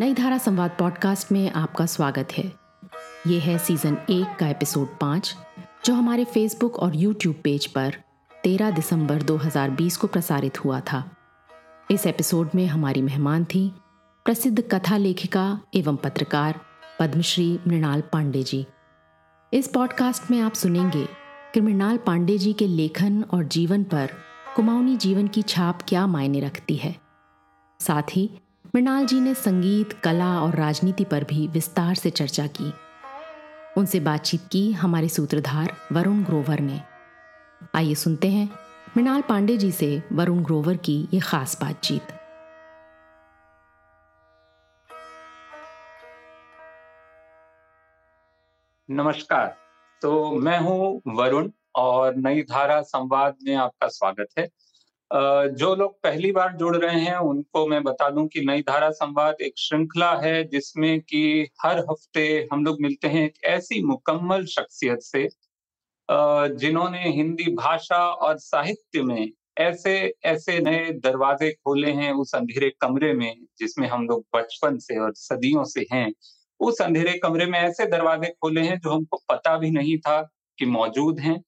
नई धारा संवाद पॉडकास्ट में आपका स्वागत है। ये है सीज़न एक का एपिसोड पाँच, जो हमारे फेसबुक और यूट्यूब पेज पर 13 दिसंबर 2020 को प्रसारित हुआ था। इस एपिसोड में हमारी मेहमान थी प्रसिद्ध कथा लेखिका एवं पत्रकार पद्मश्री मृणाल पांडे जी। इस पॉडकास्ट में आप सुनेंगे कि मृणाल पांडे जी के लेखन और जीवन पर कुमाऊनी जीवन की छाप क्या मायने रखती है। साथ ही मृणाल जी ने संगीत, कला और राजनीति पर भी विस्तार से चर्चा की। उनसे बातचीत की हमारे सूत्रधार वरुण ग्रोवर ने। आइए सुनते हैं मृणाल पांडे जी से वरुण ग्रोवर की ये खास बातचीत। नमस्कार। तो मैं हूँ वरुण और नई धारा संवाद में आपका स्वागत है। जो लोग पहली बार जुड़ रहे हैं, उनको मैं बता दूँ कि नई धारा संवाद एक श्रृंखला है, जिसमें कि हर हफ़्ते हम लोग मिलते हैं एक ऐसी मुकम्मल शख्सियत से जिन्होंने हिंदी भाषा और साहित्य में ऐसे ऐसे नए दरवाजे खोले हैं उस अंधेरे कमरे में, जिसमें हम लोग बचपन से और सदियों से हैं। उस अंधेरे कमरे में ऐसे दरवाजे खोले हैं जो हमको पता भी नहीं था कि मौजूद हैं।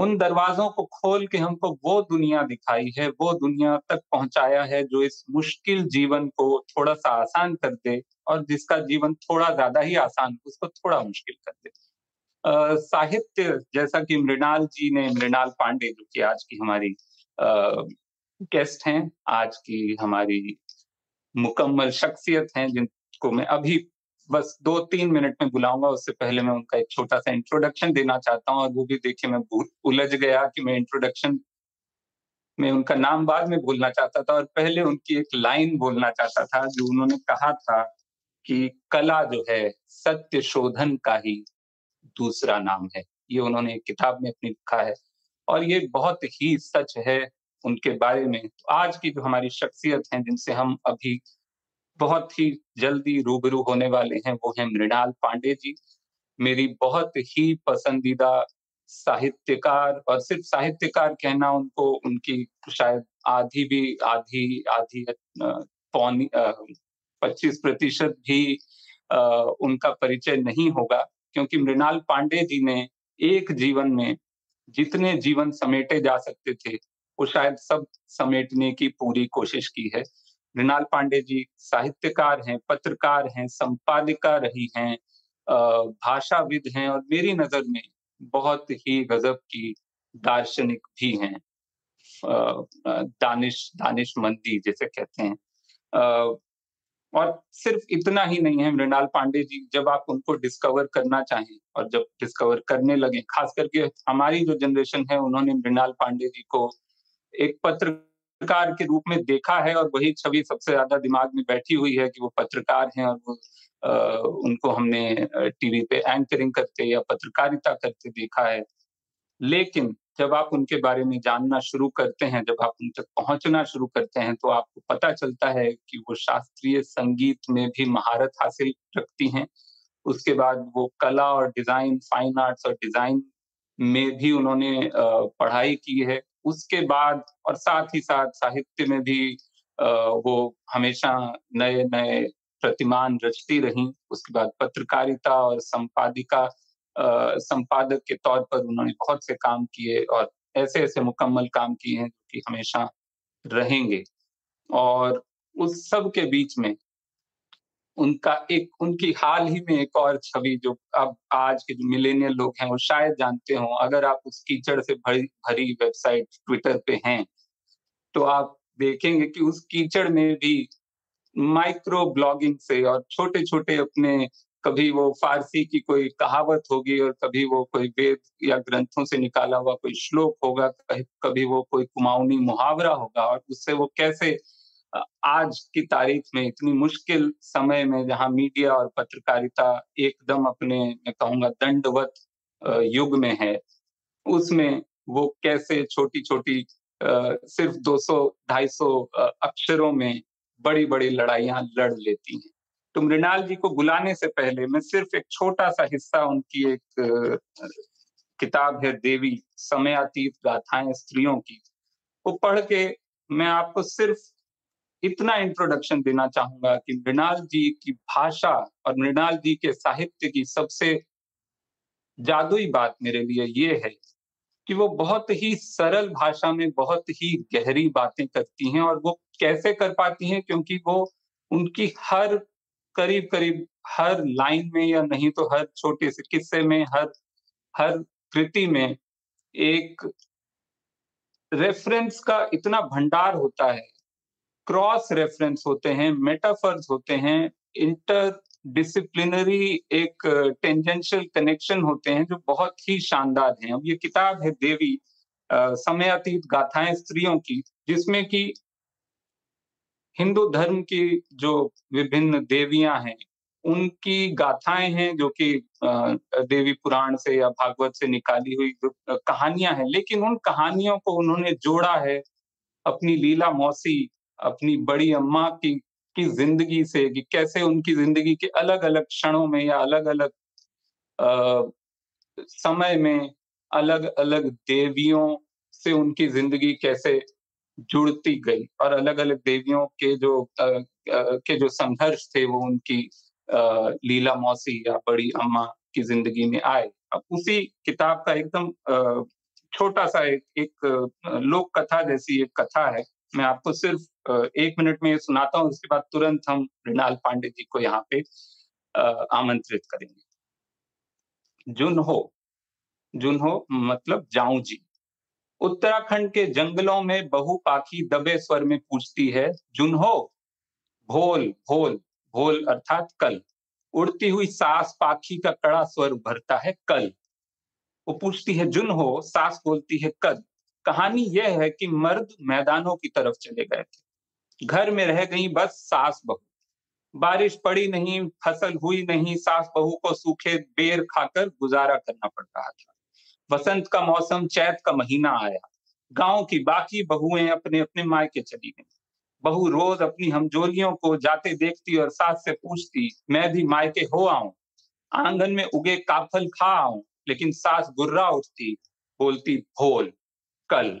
उन दरवाजों को खोल के हमको वो दुनिया दिखाई है, वो दुनिया तक पहुँचाया है जो इस मुश्किल जीवन को थोड़ा सा आसान कर दे और जिसका जीवन थोड़ा ज़्यादा ही आसान, उसको थोड़ा मुश्किल कर दे। साहित्य जैसा कि मृणाल जी ने, मृणाल पांडे जो कि आज की हमारी गेस्ट हैं, आज की हमारी मुकम्मल शख्सियत हैं, जिनको मैं अभी बस दो तीन मिनट में बुलाऊँगा, उससे पहले मैं उनका एक छोटा सा इंट्रोडक्शन देना चाहता हूँ और वो भी देखिए मैं भूल, उलझ गया कि मैं इंट्रोडक्शन में उनका नाम बाद में बोलना चाहता था और पहले उनकी एक लाइन बोलना चाहता था जो उन्होंने कहा था कि कला जो है, सत्य शोधन का ही दूसरा नाम है। ये उन्होंने एक किताब में अपनी लिखा है और ये बहुत ही सच है उनके बारे में। तो आज की जो हमारी शख्सियत है जिनसे हम अभी बहुत ही जल्दी रूबरू होने वाले हैं वो हैं मृणाल पांडे जी। मेरी बहुत ही पसंदीदा साहित्यकार और सिर्फ़ साहित्यकार कहना उनको उनकी शायद आधी भी आधी आधी पौनी पच्चीस प्रतिशत भी आ, उनका परिचय नहीं होगा क्योंकि मृणाल पांडे जी ने एक जीवन में जितने जीवन समेटे जा सकते थे वो शायद सब समेटने की पूरी कोशिश की है। मृणाल पांडे जी साहित्यकार हैं, पत्रकार हैं, संपादिका रही हैं भाषाविद हैं और मेरी नज़र में बहुत ही गजब की दार्शनिक भी हैं। दानिश दानिश मंदी जैसे कहते हैं। और सिर्फ़ इतना ही नहीं है मृणाल पांडे जी, जब आप उनको डिस्कवर करना चाहें और जब डिस्कवर करने लगे, खास करके हमारी जो जनरेशन है, उन्होंने मृणाल पांडे जी को एक पत्र पत्रकार के रूप में देखा है और वही छवि सबसे ज़्यादा दिमाग में बैठी हुई है कि वो पत्रकार हैं और वो आ, उनको हमने टीवी पे एंकरिंग करते या पत्रकारिता करते देखा है। लेकिन जब आप उनके बारे में जानना शुरू करते हैं जब आप उन तक पहुँचना शुरू करते हैं तो आपको पता चलता है कि वो शास्त्रीय संगीत में भी महारत हासिल रखती हैं। उसके बाद वो कला और डिज़ाइन फाइन आर्ट्स और डिज़ाइन में भी उन्होंने पढ़ाई की है। उसके बाद और साथ ही साथ साहित्य में भी वो हमेशा नए नए प्रतिमान रचती रही। उसके बाद पत्रकारिता और संपादिका संपादक के तौर पर उन्होंने बहुत से काम किए और ऐसे ऐसे मुकम्मल काम किए हैं कि हमेशा रहेंगे। और उस सब के बीच में उनका एक, उनकी हाल ही में एक और छवि जो अब आज के जो मिलेनियल लोग हैं, वो शायद जानते हो। अगर आप उस कीचड़ से भरी भरी वेबसाइट ट्विटर पे हैं तो आप देखेंगे कि उस कीचड़ में भी माइक्रो ब्लॉगिंग से और छोटे छोटे अपने कभी वो फारसी की कोई कहावत होगी और कभी वो कोई वेद या ग्रंथों से निकाला हुआ कोई श्लोक होगा कभी वो कोई कुमाऊनी मुहावरा होगा और उससे वो कैसे आज की तारीख में इतनी मुश्किल समय में जहाँ मीडिया और पत्रकारिता एकदम अपने, मैं कहूँगा, दंडवत युग में है, उसमें वो कैसे छोटी छोटी सिर्फ़ 200 250 अक्षरों में बड़ी बड़ी लड़ाइयाँ लड़ लेती हैं। तो मृणाल जी को बुलाने से पहले मैं सिर्फ़ एक छोटा सा हिस्सा उनकी एक किताब है, देवी समयातीत गाथाएँ, स्त्रियों की। वो पढ़ के मैं आपको सिर्फ़ इतना इंट्रोडक्शन देना चाहूँगा कि मृणाल जी की भाषा और मृणाल जी के साहित्य की सबसे जादुई बात मेरे लिए ये है कि वो बहुत ही सरल भाषा में बहुत ही गहरी बातें करती हैं और वो कैसे कर पाती हैं क्योंकि वो उनकी हर करीब करीब हर लाइन में या नहीं तो हर छोटे से किस्से में, हर हर कृति में एक रेफरेंस का इतना भंडार होता है क्रॉस रेफरेंस होते हैं मेटाफर्स होते हैं इंटर डिसिप्लिनरी एक टेंजेंशियल कनेक्शन होते हैं जो बहुत ही शानदार हैं। अब ये किताब है देवी समयातीत गाथाएँ स्त्रियों की, जिसमें कि हिंदू धर्म की जो विभिन्न देवियाँ हैं, उनकी गाथाएँ हैं जो कि देवी पुराण से या भागवत से निकाली हुई कहानियाँ हैं। लेकिन उन कहानियों को उन्होंने जोड़ा है अपनी लीला मौसी अपनी बड़ी अम्मा की की ज़िंदगी से कि कैसे उनकी ज़िंदगी के अलग अलग क्षणों में या अलग अलग समय में अलग अलग देवियों से उनकी ज़िंदगी कैसे जुड़ती गई और अलग अलग देवियों के जो आ, आ, के जो संघर्ष थे वो उनकी आ, लीला मौसी या बड़ी अम्मा की ज़िंदगी में आए। अब उसी किताब का एकदम छोटा सा एक, एक लोक कथा जैसी एक कथा है। मैं आपको सिर्फ़ एक मिनट में सुनाता हूँ, उसके बाद तुरंत हम मृणाल पांडे जी को यहाँ पे आमंत्रित करेंगे। जुनहो जुनहो मतलब जाऊँ जी। उत्तराखंड के जंगलों में बहु पाखी दबे स्वर में पूछती है जुनहो भोल भोल भोल अर्थात कल। उड़ती हुई सास पाखी का कड़ा स्वर भरता है कल। वो पूछती है, जुन हो, सास बोलती है कल। कहानी यह है कि मर्द मैदानों की तरफ़ चले गए थे। घर में रह गई बस सास बहू। बारिश पड़ी नहीं, फ़सल हुई नहीं, सास बहू को सूखे बेर खाकर गुजारा करना पड़ रहा था। बसंत का मौसम, चैत का महीना आया। गाँव की बाकी बहुएँ अपने अपने मायके चली गईं। बहू रोज अपनी हमजोलियों को जाते देखती और सास से पूछती, मैं भी मायके हो आऊँ? आँगन में उगे काफल खा आऊँ? लेकिन सास गुर्रा उठती, बोलती, भोल कल।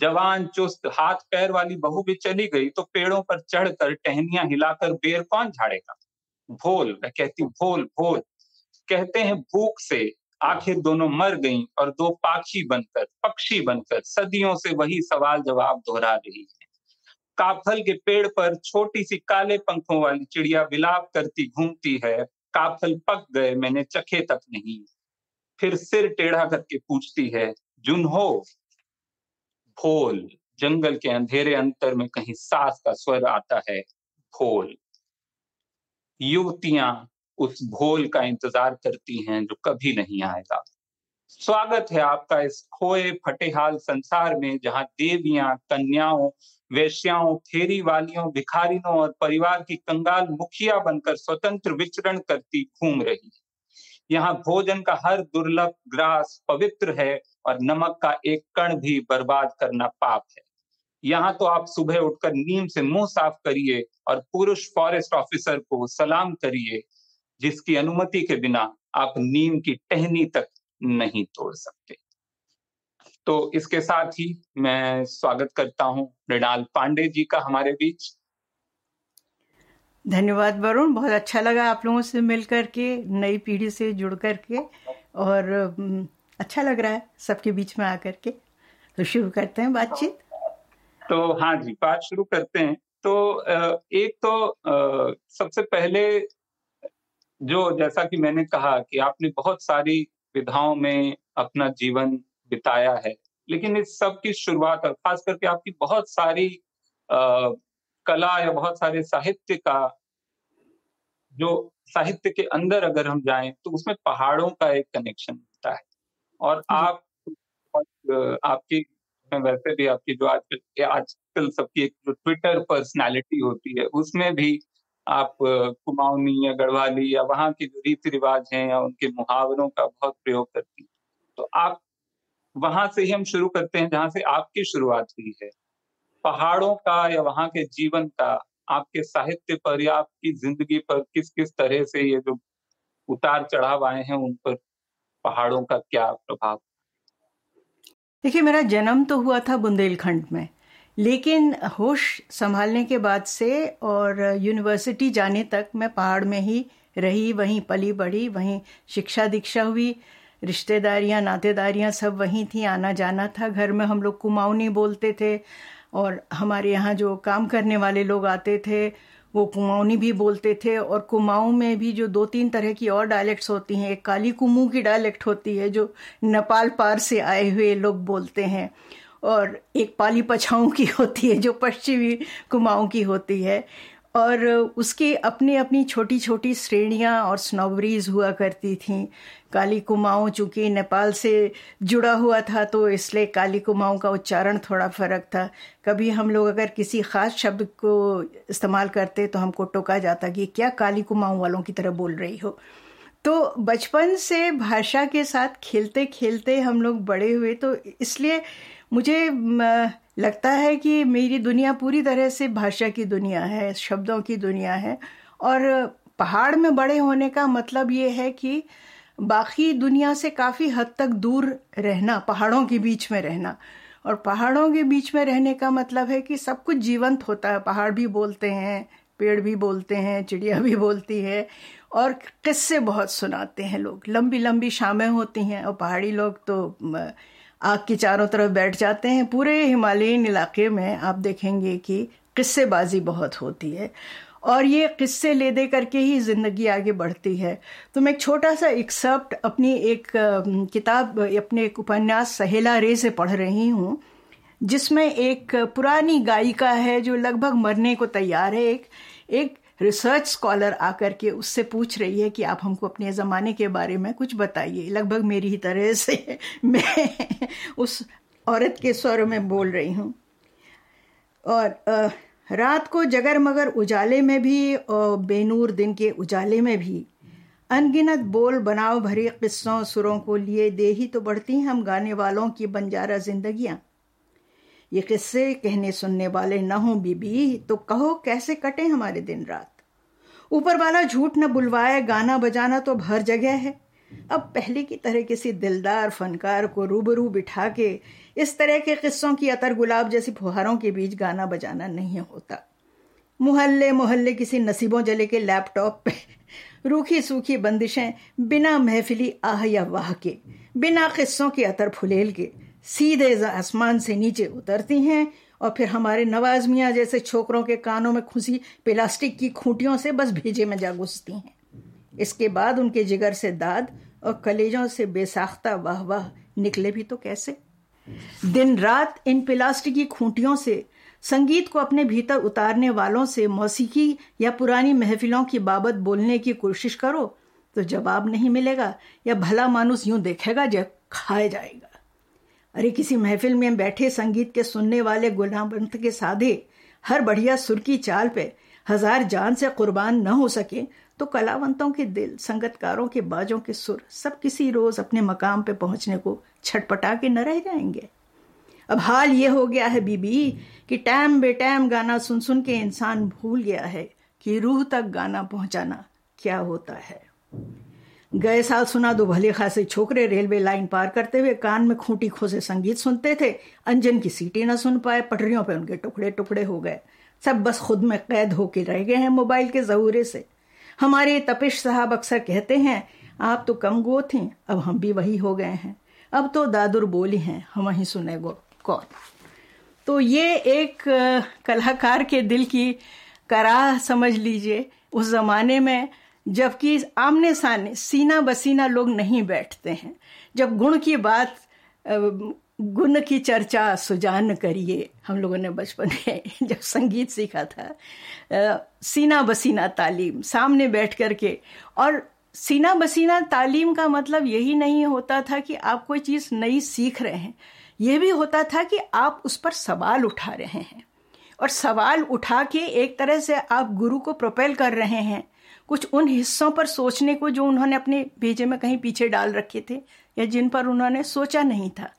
जवान चुस्त, हाथ पैर वाली बहू भी चली गई तो पेड़ों पर चढ़कर टहनियाँ हिलाकर बेर कौन झाड़ेगा? भोल, मैं कहती भोल भोल। कहते हैं, भूख से आखिर दोनों मर गईं और दो पाखी बनकर, पक्षी बनकर, सदियों से वही सवाल जवाब दोहरा रही है। काफल के पेड़ पर छोटी सी काले पंखों वाली चिड़िया विलाप करती घूमती है, काफल पक गए, मैंने चखे तक नहीं। फिर सिर टेढ़ा करके पूछती है, जुनहो भोल जंगल के अंधेरे अंतर में कहीं सास का स्वर आता है भोल युवतियाँ उस भोल का इंतज़ार करती हैं जो कभी नहीं आएगा। स्वागत है आपका इस खोए फटेहाल संसार में, जहाँ देवियाँ, कन्याओं, वेश्याओं, फेरी वालियों, भिखारिनों और परिवार की कंगाल मुखिया बनकर स्वतंत्र विचरण करती घूम रही है। यहाँ भोजन का हर दुर्लभ ग्रास पवित्र है और नमक का एक कण भी बर्बाद करना पाप है। यहाँ तो आप सुबह उठकर नीम से मुँह साफ़ करिए और पुरुष फॉरेस्ट ऑफिसर को सलाम करिए, जिसकी अनुमति के बिना आप नीम की टहनी तक नहीं तोड़ सकते। तो इसके साथ ही मैं स्वागत करता हूँ मृणाल पांडे जी का हमारे बीच। धन्यवाद वरुण, बहुत अच्छा लगा आप लोगों से मिल करके नई पीढ़ी से जुड़ करके, और अच्छा लग रहा है सबके बीच में आकर के। तो शुरू करते हैं बातचीत। तो हाँ जी बात शुरू करते हैं। तो एक तो सबसे पहले जो जैसा कि मैंने कहा कि आपने बहुत सारी विधाओं में अपना जीवन बिताया है लेकिन इस सब की शुरुआत और खास करके आपकी बहुत सारी आ, कला या बहुत सारे साहित्य का जो साहित्य के अंदर अगर हम जाएँ तो उसमें पहाड़ों का एक कनेक्शन और आप आपकी वैसे भी आपकी जो आजकल आजकल सबकी एक जो ट्विटर पर्सनालिटी होती है उसमें भी आप कुमाऊनी या गढ़वाली या वहाँ की जो रीति रिवाज हैं या उनके मुहावरों का बहुत प्रयोग करती हैं। तो आप वहाँ से ही हम शुरू करते हैं जहाँ से आपकी शुरुआत हुई है। पहाड़ों का या वहाँ के जीवन का आपके साहित्य पर या आपकी ज़िंदगी पर किस किस तरह से ये जो उतार चढ़ाव आए हैं उन पर? पहाड़ों का क्या प्रभाव? देखिए, मेरा जन्म तो हुआ था बुंदेलखंड में, लेकिन होश संभालने के बाद से और यूनिवर्सिटी जाने तक मैं पहाड़ में ही रही, वहीं पली बढ़ी, वहीं शिक्षा दीक्षा हुई, रिश्तेदारियाँ, नातेदारियाँ सब वहीं थी आना जाना था। घर में हम लोग कुमाऊनी बोलते थे और हमारे यहाँ जो काम करने वाले लोग आते थे वो कुमाऊनी भी बोलते थे और कुमाऊं में भी जो दो तीन तरह की और डायलेक्ट्स होती हैं, एक काली कुमू की डायलेक्ट होती है, जो नेपाल पार से आए हुए लोग बोलते हैं, और एक पाली पछाऊ की होती है, जो पश्चिमी कुमाऊं की होती है। और उसकी अपनी अपनी छोटी छोटी श्रेणियाँ और स्नोबरीज हुआ करती थीं। काली कुमाऊँ चूँकि नेपाल से जुड़ा हुआ था तो इसलिए काली कुमाऊँ का उच्चारण थोड़ा फ़र्क था। कभी हम लोग अगर किसी ख़ास शब्द को इस्तेमाल करते तो हमको टोका जाता कि क्या काली कुमाऊँ वालों की तरह बोल रही हो। तो बचपन से भाषा के साथ खेलते खेलते हम लोग बड़े हुए तो इसलिए मुझे लगता है कि मेरी दुनिया पूरी तरह से भाषा की दुनिया है, शब्दों की दुनिया है। और पहाड़ में बड़े होने का मतलब ये है कि बाकी दुनिया से काफ़ी हद तक दूर रहना, पहाड़ों के बीच में रहना। और पहाड़ों के बीच में रहने का मतलब है कि सब कुछ जीवंत होता है। पहाड़ भी बोलते हैं, पेड़ भी बोलते हैं, चिड़िया भी बोलती है और किस्से बहुत सुनाते हैं लोग। लंबी लंबी शामें होती हैं और पहाड़ी लोग तो आग के चारों तरफ़ बैठ जाते हैं। पूरे हिमालयन इलाके में आप देखेंगे कि किस्सेबाजी बहुत होती है और ये किस्से ले दे करके ही ज़िंदगी आगे बढ़ती है। तो मैं एक छोटा सा एक्सप्ट अपनी एक किताब, अपने एक उपन्यास सहेला रे से पढ़ रही हूँ, जिसमें एक पुरानी गायिका है जो लगभग मरने को तैयार है। एक एक रिसर्च स्कॉलर आकर के उससे पूछ रही है कि आप हमको अपने ज़माने के बारे में कुछ बताइए। लगभग मेरी ही तरह से मैं उस औरत के स्वर में बोल रही हूँ। और रात को जगर मगर उजाले में भी और बेनूर दिन के उजाले में भी अनगिनत बोल बनाव भरे किस्सों सुरों को लिए दे ही तो बढ़ती हम गाने वालों की बंजारा जिंदगियाँ। ये किस्से कहने सुनने वाले न हो बीबी तो कहो कैसे कटे हमारे दिन रात? ऊपर वाला झूठ न बुलवाए, गाना बजाना तो भर जगह है। अब पहले की तरह किसी दिलदार फनकार को रूबरू बिठा के इस तरह के किस्सों की अतर गुलाब जैसी फुहारों के बीच गाना बजाना नहीं होता। मोहल्ले मोहल्ले किसी नसीबों जले के लैपटॉप पे रूखी सूखी बंदिशें बिना महफिली आह या वाह के, बिना किस्सों के अतर फुलेल के सीधे आसमान से नीचे उतरती हैं और फिर हमारे नवाज़ मियाँ जैसे छोकरों के कानों में खुशी प्लास्टिक की खूंटियों से बस भेजे में जा घुसती हैं। इसके बाद उनके जिगर से दाद और कलेजों से बेसाख्ता वाह वाह निकले भी तो कैसे? दिन रात इन प्लास्टिक की खूंटियों से संगीत को अपने भीतर उतारने वालों से मौसीकी या पुरानी महफिलों की बाबत बोलने की कोशिश करो तो जवाब नहीं मिलेगा या भला मानुस यूँ देखेगा जब खाए जाएगा। अरे किसी महफिल में बैठे संगीत के सुनने वाले गुलामबंत के साधे, हर बढ़िया सुर की चाल पे हज़ार जान से कुर्बान न हो सके तो कलावंतों के दिल, संगतकारों के बाजों के सुर, सब किसी रोज अपने मकाम पे पहुँचने को छटपटा के न रह जाएँगे। अब हाल ये हो गया है बीबी, कि टैम बेटैम गाना सुन सुन के इंसान भूल गया है, कि रूह तक गाना पहुंचाना क्या होता है। गए साल सुना दो भले खासे छोकरे रेलवे लाइन पार करते हुए कान में खूंटी खोसे संगीत सुनते थे, अंजन की सीटें न सुन पाए, पटरियों पे उनके टुकड़े टुकड़े हो गए। सब बस खुद में कैद होके रह गए हैं मोबाइल के जहूरे से। हमारे तपिश साहब अक्सर कहते हैं, आप तो कम गो थी, अब हम भी वही हो गए हैं। अब तो दादुर बोली हैं हम वही सुने गो कौन? तो ये एक, कलाकार के दिल की कराह समझ लीजिए, उस जमाने में जबकि आमने सामने सीना बसीना लोग नहीं बैठते हैं। जब गुण की बात गुण की चर्चा सुजान करिए, हम लोगों ने बचपन में जब संगीत सीखा था सीना बसीना तालीम, सामने बैठ कर के और सीना बसीना तालीम का मतलब यही नहीं होता था कि आप कोई चीज़ नई सीख रहे हैं। यह भी होता था कि आप उस पर सवाल उठा रहे हैं। और सवाल उठा के एक तरह से आप गुरु को प्रोपेल कर रहे हैं। कुछ उन हिस्सों पर सोचने को जो उन्होंने अपने भेजे में कहीं पीछे डाल रखे थे या जिन पर उन्होंने सोचा नहीं था।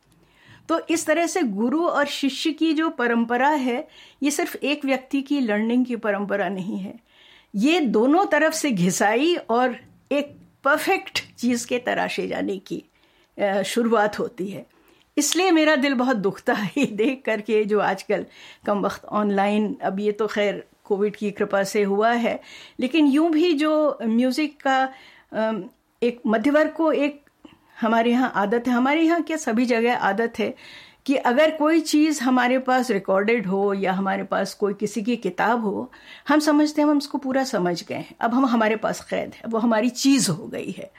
तो इस तरह से गुरु और शिष्य की जो परंपरा है, ये सिर्फ़ एक व्यक्ति की लर्निंग की परंपरा नहीं है। ये दोनों तरफ़ से घिसाई और एक परफेक्ट चीज़ के तराशे जाने की शुरुआत होती है। इसलिए मेरा दिल बहुत दुखता है देख करके जो आजकल कम वक्त ऑनलाइन अब ये तो खैर कोविड की कृपा से हुआ है। लेकिन यूँ भी जो म्यूज़िक का एक मध्यवर्ग को एक हमारे यहाँ आदत है, हमारे यहाँ क्या सभी जगह आदत है कि अगर कोई चीज़ हमारे पास रिकॉर्डेड हो या हमारे पास कोई किसी की किताब हो, हम समझते हैं, हम उसको पूरा समझ गए हैं। अब हम हमारे पास कैद है वो हमारी चीज़ हो गई है।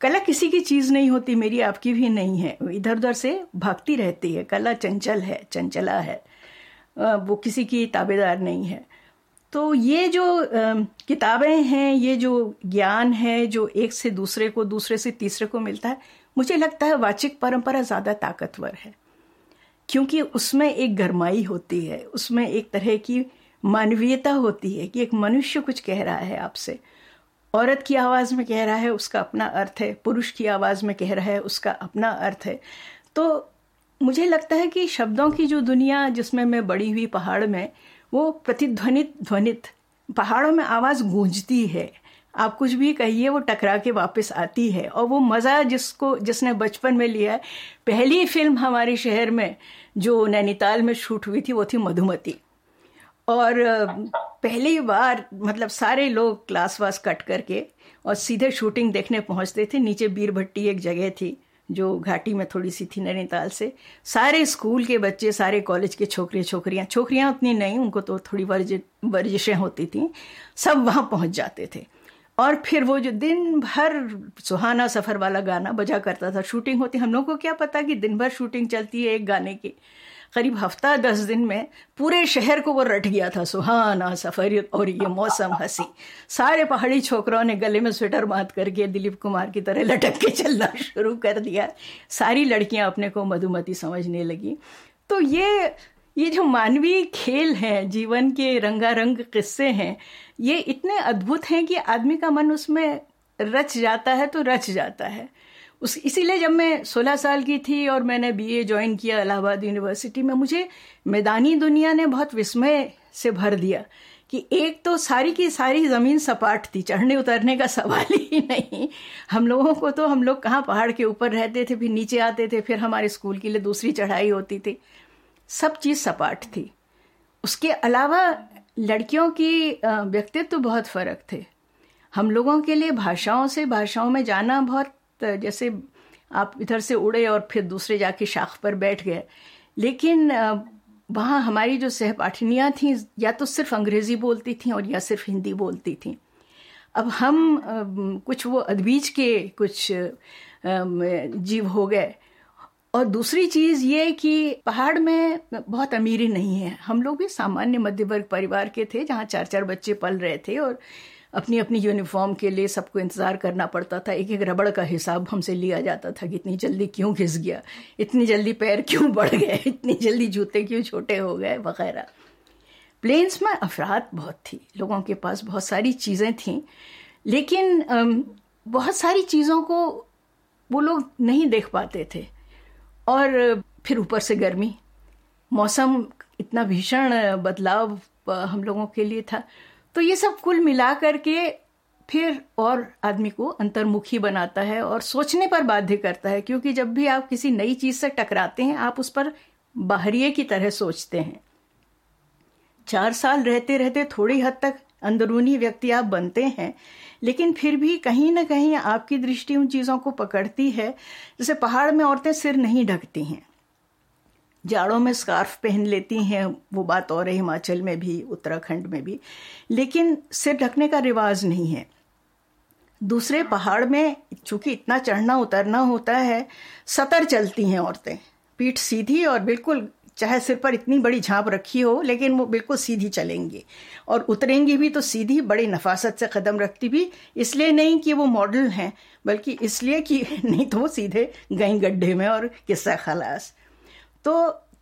कला किसी की चीज़ नहीं होती, मेरी आपकी भी नहीं है। इधर उधर से भागती रहती है, कला चंचल है, चंचला है। वो किसी की ताबेदार नहीं है। तो ये जो किताबें हैं, ये जो ज्ञान है, जो एक से दूसरे को, दूसरे से तीसरे को मिलता है, मुझे लगता है वाचिक परंपरा ज़्यादा ताकतवर है। क्योंकि उसमें एक गरमाई होती है, उसमें एक तरह की मानवीयता होती है कि एक मनुष्य कुछ कह रहा है आपसे। औरत की आवाज़ में कह रहा है, उसका अपना अर्थ है। पुरुष की आवाज़ में कह रहा है, उसका अपना अर्थ है। तो मुझे लगता है कि शब्दों की जो दुनिया जिसमें मैं बड़ी हुई पहाड़ में वो प्रतिध्वनित ध्वनित। पहाड़ों में आवाज़ गूंजती है। आप कुछ भी कहिए वो टकरा के वापस आती है। और वो मज़ा जिसको जिसने बचपन में लिया है। पहली फ़िल्म हमारे शहर में जो नैनीताल में शूट हुई थी वो थी मधुमती। और पहली बार मतलब सारे लोग क्लास वास कट करके और सीधे शूटिंग देखने पहुँचते थे। नीचे बीर भट्टी एक जगह थी। जो घाटी में थोड़ी सी थी नैनीताल से। सारे स्कूल के बच्चे, सारे कॉलेज के छोकरे छोकरियाँ छोकरियाँ उतनी नहीं, उनको तो थोड़ी वर्ज, वर्जिशें होती थी, सब वहाँ पहुँच जाते थे। और फिर वो जो दिन भर सुहाना सफ़र वाला गाना बजा करता था, शूटिंग होती, हम लोग को क्या पता कि दिन भर शूटिंग चलती है एक गाने की। करीब हफ़्ता दस दिन में पूरे शहर को वो रट गया था, सुहाना सफ़र और ये मौसम हँसी। सारे पहाड़ी छोकरों ने गले में स्वेटर बाँध करके दिलीप कुमार की तरह लटक के चलना शुरू कर दिया। सारी लड़कियाँ अपने को मधुमती समझने लगी। तो ये ये जो मानवीय खेल हैं, जीवन के रंगारंग किस्से हैं, ये इतने अद्भुत हैं कि आदमी का मन उसमें रच जाता है तो रच जाता है। उस, इसीलिए जब मैं 16 साल की थी और मैंने बीए ज्वाइन किया इलाहाबाद यूनिवर्सिटी में, मुझे मैदानी दुनिया ने बहुत विस्मय से भर दिया कि एक तो सारी की सारी ज़मीन सपाट थी, चढ़ने उतरने का सवाल ही नहीं। हम लोगों को तो हम लोग कहाँ पहाड़ के ऊपर रहते थे, फिर नीचे आते थे, फिर हमारे स्कूल के लिए दूसरी चढ़ाई होती थी। सब चीज़ सपाट थी। उसके अलावा लड़कियों की व्यक्तित्व तो बहुत फ़र्क थे। हम लोगों के लिए भाषाओं से, भाषाओं में जाना बहुत जैसे आप इधर से उड़े और फिर दूसरे जाके शाख पर बैठ गए। लेकिन वहाँ हमारी जो सहपाठिनियाँ थीं, या तो सिर्फ़ अंग्रेज़ी बोलती थीं और या सिर्फ़ हिंदी बोलती थीं। अब हम कुछ वो अदबीज के कुछ जीव हो गए। और दूसरी चीज़ ये कि पहाड़ में बहुत अमीरी नहीं है। हम लोग भी सामान्य मध्य वर्ग परिवार के थे, जहाँ चार चार बच्चे पल रहे थे और अपनी अपनी यूनिफॉर्म के लिए सबको इंतज़ार करना पड़ता था। एक एक रबड़ का हिसाब हमसे लिया जाता था कि इतनी जल्दी क्यों घिस गया? इतनी जल्दी पैर क्यों बढ़ गए? इतनी जल्दी जूते क्यों छोटे हो गए? वगैरह। प्लेन्स में अफराद बहुत थी। लोगों के पास बहुत सारी चीज़ें थीं। लेकिन बहुत सारी चीज़ों को वो लोग नहीं देख पाते थे। और फिर ऊपर से गर्मी। मौसम इतना भीषण, बदलाव हम लोगों के लिए था। तो ये सब कुल मिला करके फिर और आदमी को अंतर्मुखी बनाता है और सोचने पर बाध्य करता है, क्योंकि जब भी आप किसी नई चीज़ से टकराते हैं, आप उस पर बाहरिए की तरह सोचते हैं। चार साल रहते रहते थोड़ी हद तक अंदरूनी व्यक्ति आप बनते हैं, लेकिन फिर भी कहीं ना कहीं आपकी दृष्टि उन चीज़ों को पकड़ती है, जैसे पहाड़ में औरतें सिर नहीं ढकती हैं। जाड़ों में स्कार्फ पहन लेती हैं, वो बात और है हिमाचल में भी, उत्तराखंड में भी। लेकिन सिर ढकने का रिवाज नहीं है। दूसरे पहाड़ में चूँकि इतना चढ़ना, उतरना होता है, सतर चलती हैं औरतें। पीठ सीधी और बिल्कुल चाहे सिर पर इतनी बड़ी झांप रखी हो, लेकिन वो बिल्कुल सीधी चलेंगी। और उतरेंगी भी तो सीधी, बड़ी नफासत से कदम रखती भी, इसलिए नहीं कि वो मॉडल हैं, बल्कि इसलिए कि नहीं तो वो सीधे गई गड्ढे में और किस्सा खलास। तो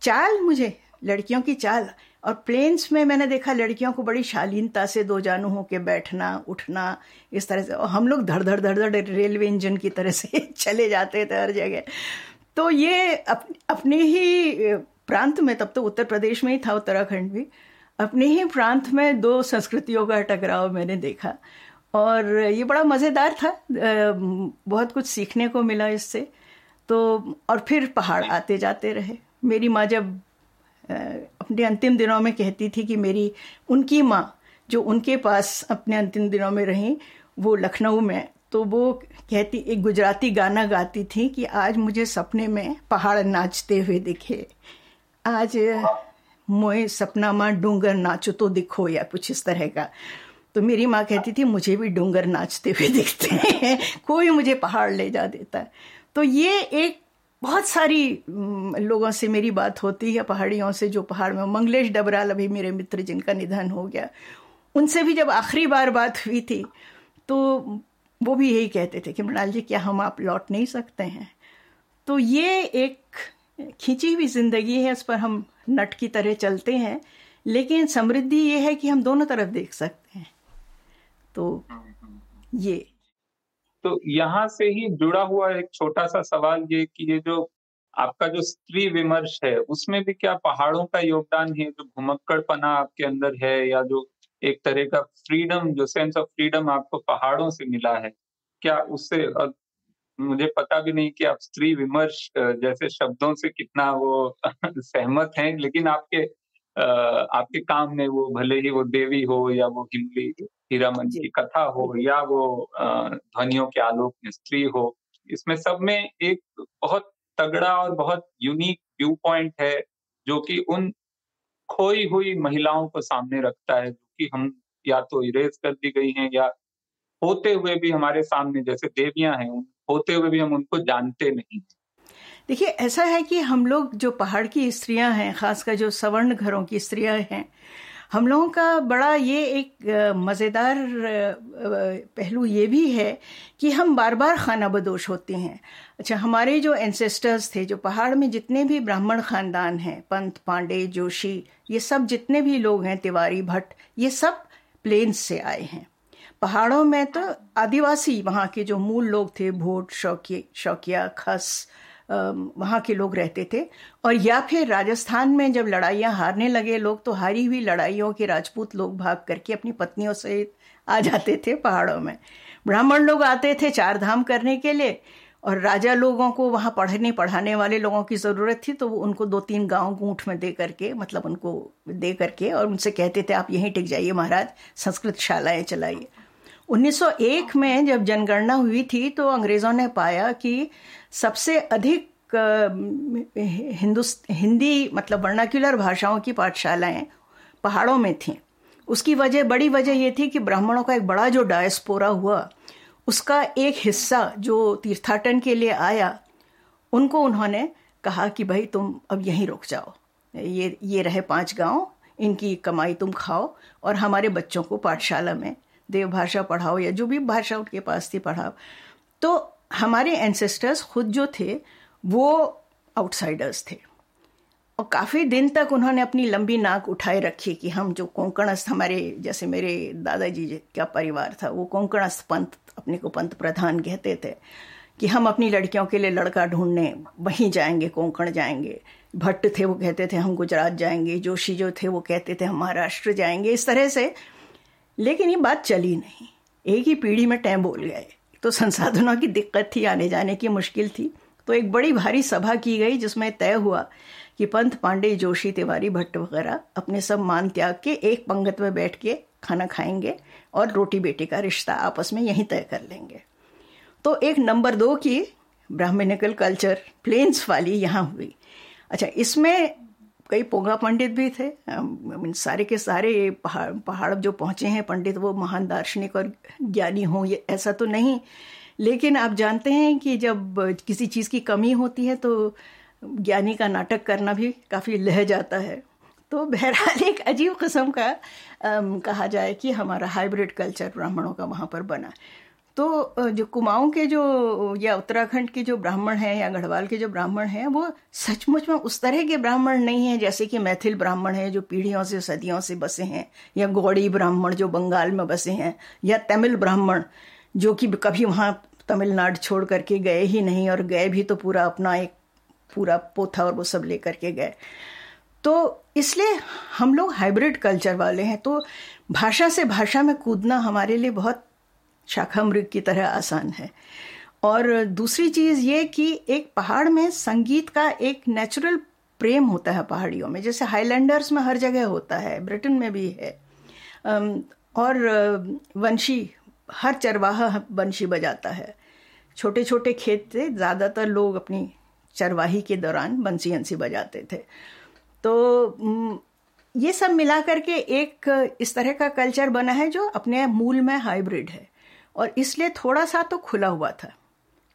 चाल मुझे लड़कियों की चाल। और प्लेन्स में मैंने देखा लड़कियों को बड़ी शालीनता से दो जानू होके बैठना उठना इस तरह से। और हम लोग धड़ धड़ धड़ धड़ रेलवे इंजन की तरह से चले जाते थे हर जगह। तो ये अप, अपने ही प्रांत में तब तो उत्तर प्रदेश में ही था उत्तराखंड भी। अपने ही प्रांत में दो संस्कृतियों का टकराव मैंने देखा। और ये बड़ा मज़ेदार था। बहुत कुछ सीखने को मिला इससे। तो और फिर पहाड़ आते जाते रहे। मेरी माँ जब अपने अंतिम दिनों में कहती थी कि मेरी, उनकी माँ जो उनके पास अपने अंतिम दिनों में रही, वो लखनऊ में तो वो कहती, एक गुजराती गाना गाती थी कि आज मुझे सपने में पहाड़ नाचते हुए दिखे। आज मोए सपना माँ डूंगर नाचो तो दिखो या कुछ इस तरह का। तो मेरी माँ कहती थी, मुझे भी डूंगर नाचते हुए दिखते हैं, कोई मुझे पहाड़ ले जा देता। है तो ये एक बहुत सारी लोगों से मेरी बात होती है, पहाड़ियों से जो पहाड़ में मंगलेश डबराल अभी मेरे मित्र जिनका निधन हो गया। उनसे भी जब आखिरी बार बात हुई थी तो वो भी यही कहते थे कि मृणाल जी, क्या हम आप लौट नहीं सकते हैं? तो ये एक खींची हुई ज़िंदगी है, इस पर हम नट की तरह चलते हैं, लेकिन समृद्धि ये है कि हम दोनों तरफ़ देख सकते हैं। तो ये तो यहाँ से ही जुड़ा हुआ एक छोटा सा सवाल ये कि ये जो आपका जो स्त्री विमर्श है, उसमें भी क्या पहाड़ों का योगदान है? जो घुमक्कड़पना आपके अंदर है या जो एक तरह का फ्रीडम जो सेंस ऑफ़ फ्रीडम आपको पहाड़ों से मिला है, क्या उससे मुझे पता भी नहीं कि आप स्त्री विमर्श जैसे शब्दों से कितना वो सहमत हैं, लेकिन आपके आपके काम में वो भले ही वो देवी हो या वो हिमली हीरामन की कथा हो या वो ध्वनियों के आलोक में स्त्री हो इसमें सब में एक बहुत तगड़ा और बहुत यूनिक व्यू पॉइंट है जो कि उन खोई हुई महिलाओं को सामने रखता है जो कि हम या तो इरेज कर दी गई हैं या होते हुए भी हमारे सामने जैसे देवियाँ हैं होते हुए भी हम उनको जानते नहीं देखिए ऐसा है कि हम लोग जो पहाड़ की स्त्रियाँ हैं खासकर जो सवर्ण घरों की स्त्रियाँ हैं हम लोगों का बड़ा ये एक मज़ेदार पहलू ये भी है कि हम बार बार खाना बदोश होते हैं। अच्छा हमारे जो एंसेस्टर्स थे, जो पहाड़ में जितने भी ब्राह्मण ख़ानदान हैं, पंत, पांडे, जोशी, ये सब जितने भी लोग हैं, तिवारी, भट्ट, ये सब प्लेन्स से आए हैं। पहाड़ों में तो आदिवासी, वहाँ के जो मूल लोग थे, भोट शौकी शौकिया, खस वहाँ के लोग रहते थे। और या फिर राजस्थान में जब लड़ाइयाँ हारने लगे लोग तो हारी हुई लड़ाइयों के राजपूत लोग भाग करके अपनी पत्नियों से आ जाते थे पहाड़ों में। ब्राह्मण लोग आते थे चार धाम करने के लिए, और राजा लोगों को वहाँ पढ़ने, पढ़ाने वाले लोगों की ज़रूरत थी तो वो उनको दो तीन गाँव गूंठ में दे करके मतलब उनको दे करके, और उनसे कहते थे, आप यहीं टिक जाइए महाराज, संस्कृत शालाएँ चलाइए। 1901 में जब जनगणना हुई थी तो अंग्रेज़ों ने पाया कि सबसे अधिक हिंदुस्त हिंदी मतलब वर्नाक्यूलर भाषाओं की पाठशालाएँ पहाड़ों में थीं। उसकी वजह, बड़ी वजह ये थी कि ब्राह्मणों का एक बड़ा जो डायस्पोरा हुआ, उसका एक हिस्सा जो तीर्थाटन के लिए आया, उनको उन्होंने कहा कि भाई तुम अब यहीं रुक जाओ। ये ये रहे पाँच गाँव, इनकी कमाई तुम खाओ और हमारे बच्चों को पाठशाला में देव भाषा पढ़ाओ या जो भी भाषा उनके पास थी पढ़ाओ। तो हमारे एंसेस्टर्स खुद जो थे, वो आउटसाइडर्स थे। और काफ़ी दिन तक उन्होंने अपनी लंबी नाक उठाए रखी कि हम जो कोंकणस्थ हमारे, जैसे मेरे दादाजी का परिवार था, वो कोंकणस्थ पंत, अपने को पंत प्रधान कहते थे कि हम अपनी लड़कियों के लिए लड़का ढूँढने, वहीं जाएँगे, कोंकण जाएँगे। भट्ट थे, वो कहते थे, हम गुजरात जाएँगे। जोशी जो थे, वो कहते थे, हम महाराष्ट्र जाएँगे। इस तरह से लेकिन ये बात चली नहीं। एक ही पीढ़ी में टैम बोल गए। तो संसाधनों की दिक्कत थी, आने जाने की मुश्किल थी। तो एक बड़ी भारी सभा की गई, जिसमें तय हुआ कि पंत, पांडे, जोशी, तिवारी, भट्ट वगैरह अपने सब मान त्याग के एक पंगत में बैठ के खाना खाएँगे और रोटी बेटी का रिश्ता आपस में यहीं तय कर लेंगे। तो एक नंबर दो की ब्राह्मणिकल कल्चर प्लेन्स वाली यहाँ हुई। अच्छा इसमें कई पोगा पंडित भी थे। सारे के सारे पहाड़ पहाड़ जो पहुँचे हैं पंडित वो महान दार्शनिक और ज्ञानी हों ये ऐसा तो नहीं। लेकिन आप जानते हैं कि जब किसी चीज़ की कमी होती है तो ज्ञानी का नाटक करना भी काफ़ी लह जाता है। तो बहरहाल एक अजीब किस्म का आ, कहा जाए कि हमारा हाइब्रिड कल्चर ब्राह्मणों का वहाँ पर बना। तो जो कुमाऊं के जो, या उत्तराखंड के जो ब्राह्मण हैं, या गढ़वाल के जो ब्राह्मण हैं, वो सचमुच में उस तरह के ब्राह्मण नहीं हैं जैसे कि मैथिल ब्राह्मण हैं जो पीढ़ियों से, सदियों से बसे हैं, या गौड़ी ब्राह्मण जो बंगाल में बसे हैं, या तमिल ब्राह्मण जो कि कभी वहाँ तमिलनाडु छोड़ करके गए ही नहीं और गए भी तो पूरा अपना एक, पूरा पोथा और वो सब लेकर के गए। तो इसलिए हम लोग हाइब्रिड कल्चर वाले हैं तो भाषा से भाषा में कूदना हमारे लिए बहुत शाखा मृग की तरह आसान है। और दूसरी चीज़ ये कि एक पहाड़ में संगीत का एक नेचुरल प्रेम होता है पहाड़ियों में, जैसे हाईलैंडर्स में हर जगह होता है ब्रिटेन में भी है। और वंशी, हर चरवाहा वंशी बजाता है। छोटे छोटे खेत थे ज़्यादातर लोग अपनी चरवाही के दौरान बंसी हँसी बजाते थे। तो ये सब मिला करके एक इस तरह का कल्चर बना है जो अपने मूल में हाइब्रिड है। और इसलिए थोड़ा सा तो खुला हुआ था।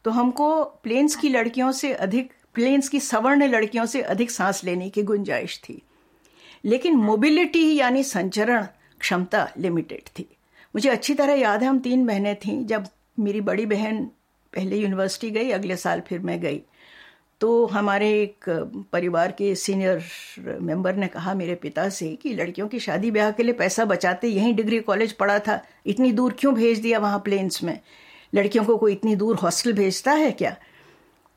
तो हमको प्लेन्स की लड़कियों से अधिक प्लेन्स की सवर्ण लड़कियों से अधिक सांस लेने की गुंजाइश थी। लेकिन मोबिलिटी यानी संचरण क्षमता लिमिटेड थी। मुझे अच्छी तरह याद है, हम तीन बहनें थीं। जब मेरी बड़ी बहन पहले यूनिवर्सिटी गई, अगले साल फिर मैं गई। तो हमारे एक परिवार के सीनियर मेंबर ने कहा मेरे पिता से कि लड़कियों की शादी ब्याह के लिए पैसा बचाते यहीं डिग्री कॉलेज पढ़ा था। इतनी दूर क्यों भेज दिया वहाँ प्लेन्स में? लड़कियों को कोई इतनी दूर हॉस्टल भेजता है क्या?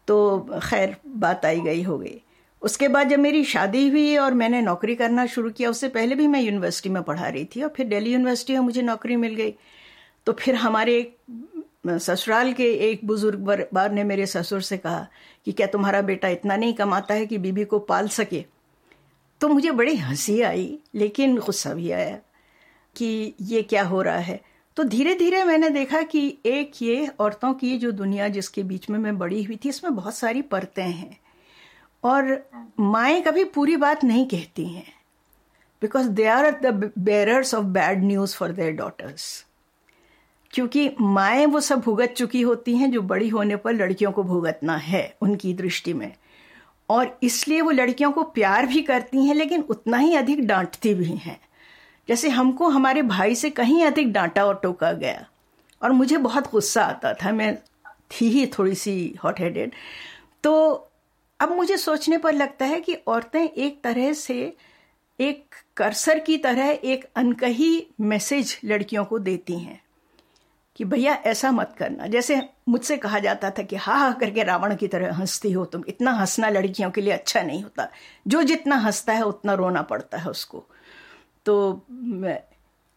तो खैर, बात आई गई, हो गई। उसके बाद जब मेरी शादी हुई और मैंने नौकरी करना शुरू किया, उससे पहले भी मैं यूनिवर्सिटी में पढ़ा रही थी और फिर दिल्ली यूनिवर्सिटी में मुझे नौकरी मिल गई। तो फिर हमारे ससुराल के एक बुज़ुर्ग बार ने मेरे ससुर से कहा कि क्या तुम्हारा बेटा इतना नहीं कमाता है कि बीबी को पाल सके? तो मुझे बड़ी हँसी आई, लेकिन गुस्सा भी आया कि ये क्या हो रहा है। तो धीरे धीरे मैंने देखा कि एक ये औरतों की जो दुनिया जिसके बीच में मैं बड़ी हुई थी, इसमें बहुत सारी परतें हैं। और माए कभी पूरी बात नहीं कहती हैं because they are the bearers of bad news for their daughters क्योंकि माएँ वो सब भुगत चुकी होती हैं जो बड़ी होने पर लड़कियों को भुगतना है, उनकी दृष्टि में। और इसलिए वो लड़कियों को प्यार भी करती हैं, लेकिन उतना ही अधिक डांटती भी हैं। जैसे हमको हमारे भाई से कहीं अधिक डांटा और टोका गया। और मुझे बहुत गुस्सा आता था, मैं थी ही थोड़ी सी हॉट हेडेड तो अब मुझे सोचने पर लगता है कि औरतें एक तरह से एक कर्सर की तरह एक अनकही मैसेज लड़कियों को देती हैं। कि भैया ऐसा मत करना। जैसे मुझसे कहा जाता था कि हा हा करके रावण की तरह हंसती हो तुम। इतना हंसना लड़कियों के लिए अच्छा नहीं होता। जो जितना हंसता है उतना रोना पड़ता है उसको। तो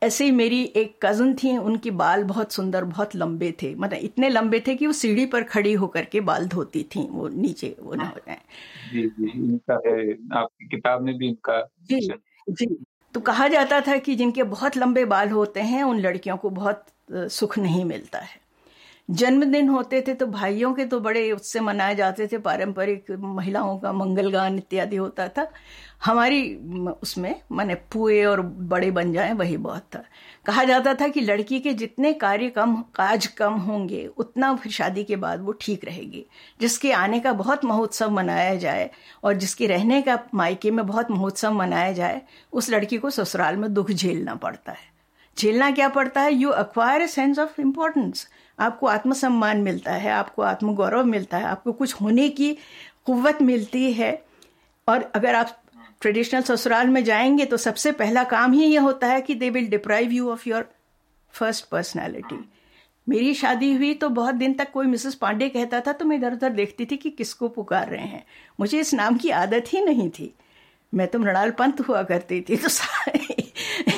ऐसे ही मेरी एक कज़न थी उनकी बाल बहुत सुंदर बहुत लंबे थे। मतलब इतने लंबे थे कि वो सीढ़ी पर खड़ी होकर के बाल धोती थी वो नीचे वो ना हो जाए। जी जी इनका है आपकी किताब में भी इनका जी जी। तो कहा जाता था कि जिनके बहुत लंबे बाल होते हैं उन लड़कियों को बहुत सुख नहीं मिलता है। जन्मदिन होते थे तो भाइयों के तो बड़े उत्सव मनाए जाते थे, पारंपरिक महिलाओं का मंगल गान इत्यादि होता था। हमारी उसमें, माने पुए और बड़े बन जाए, वही बहुत था। कहा जाता था कि लड़की के जितने कार्य कम, काज कम होंगे, उतना फिर शादी के बाद वो ठीक रहेगी। जिसके आने का बहुत महोत्सव मनाया जाए और जिसके रहने का मायके में बहुत महोत्सव मनाया जाए, उस लड़की को ससुराल में दुख झेलना पड़ता है। झेलना क्या पड़ता है? You acquire a sense of importance आपको आत्मसम्मान मिलता है, आपको आत्मगौरव मिलता है, आपको कुछ होने की कुत मिलती है। और अगर आप ट्रेडिशनल ससुराल में जाएँगे तो सबसे पहला काम ही ये होता है कि they will deprive you of your first personality मेरी शादी हुई तो बहुत दिन तक कोई मिसेस पांडे कहता था तो मैं इधर उधर देखती थी कि किसको पुकार रहे हैं। मुझे इस नाम की आदत ही नहीं थी। मैं तो मृणाल पंत हुआ करती थी तो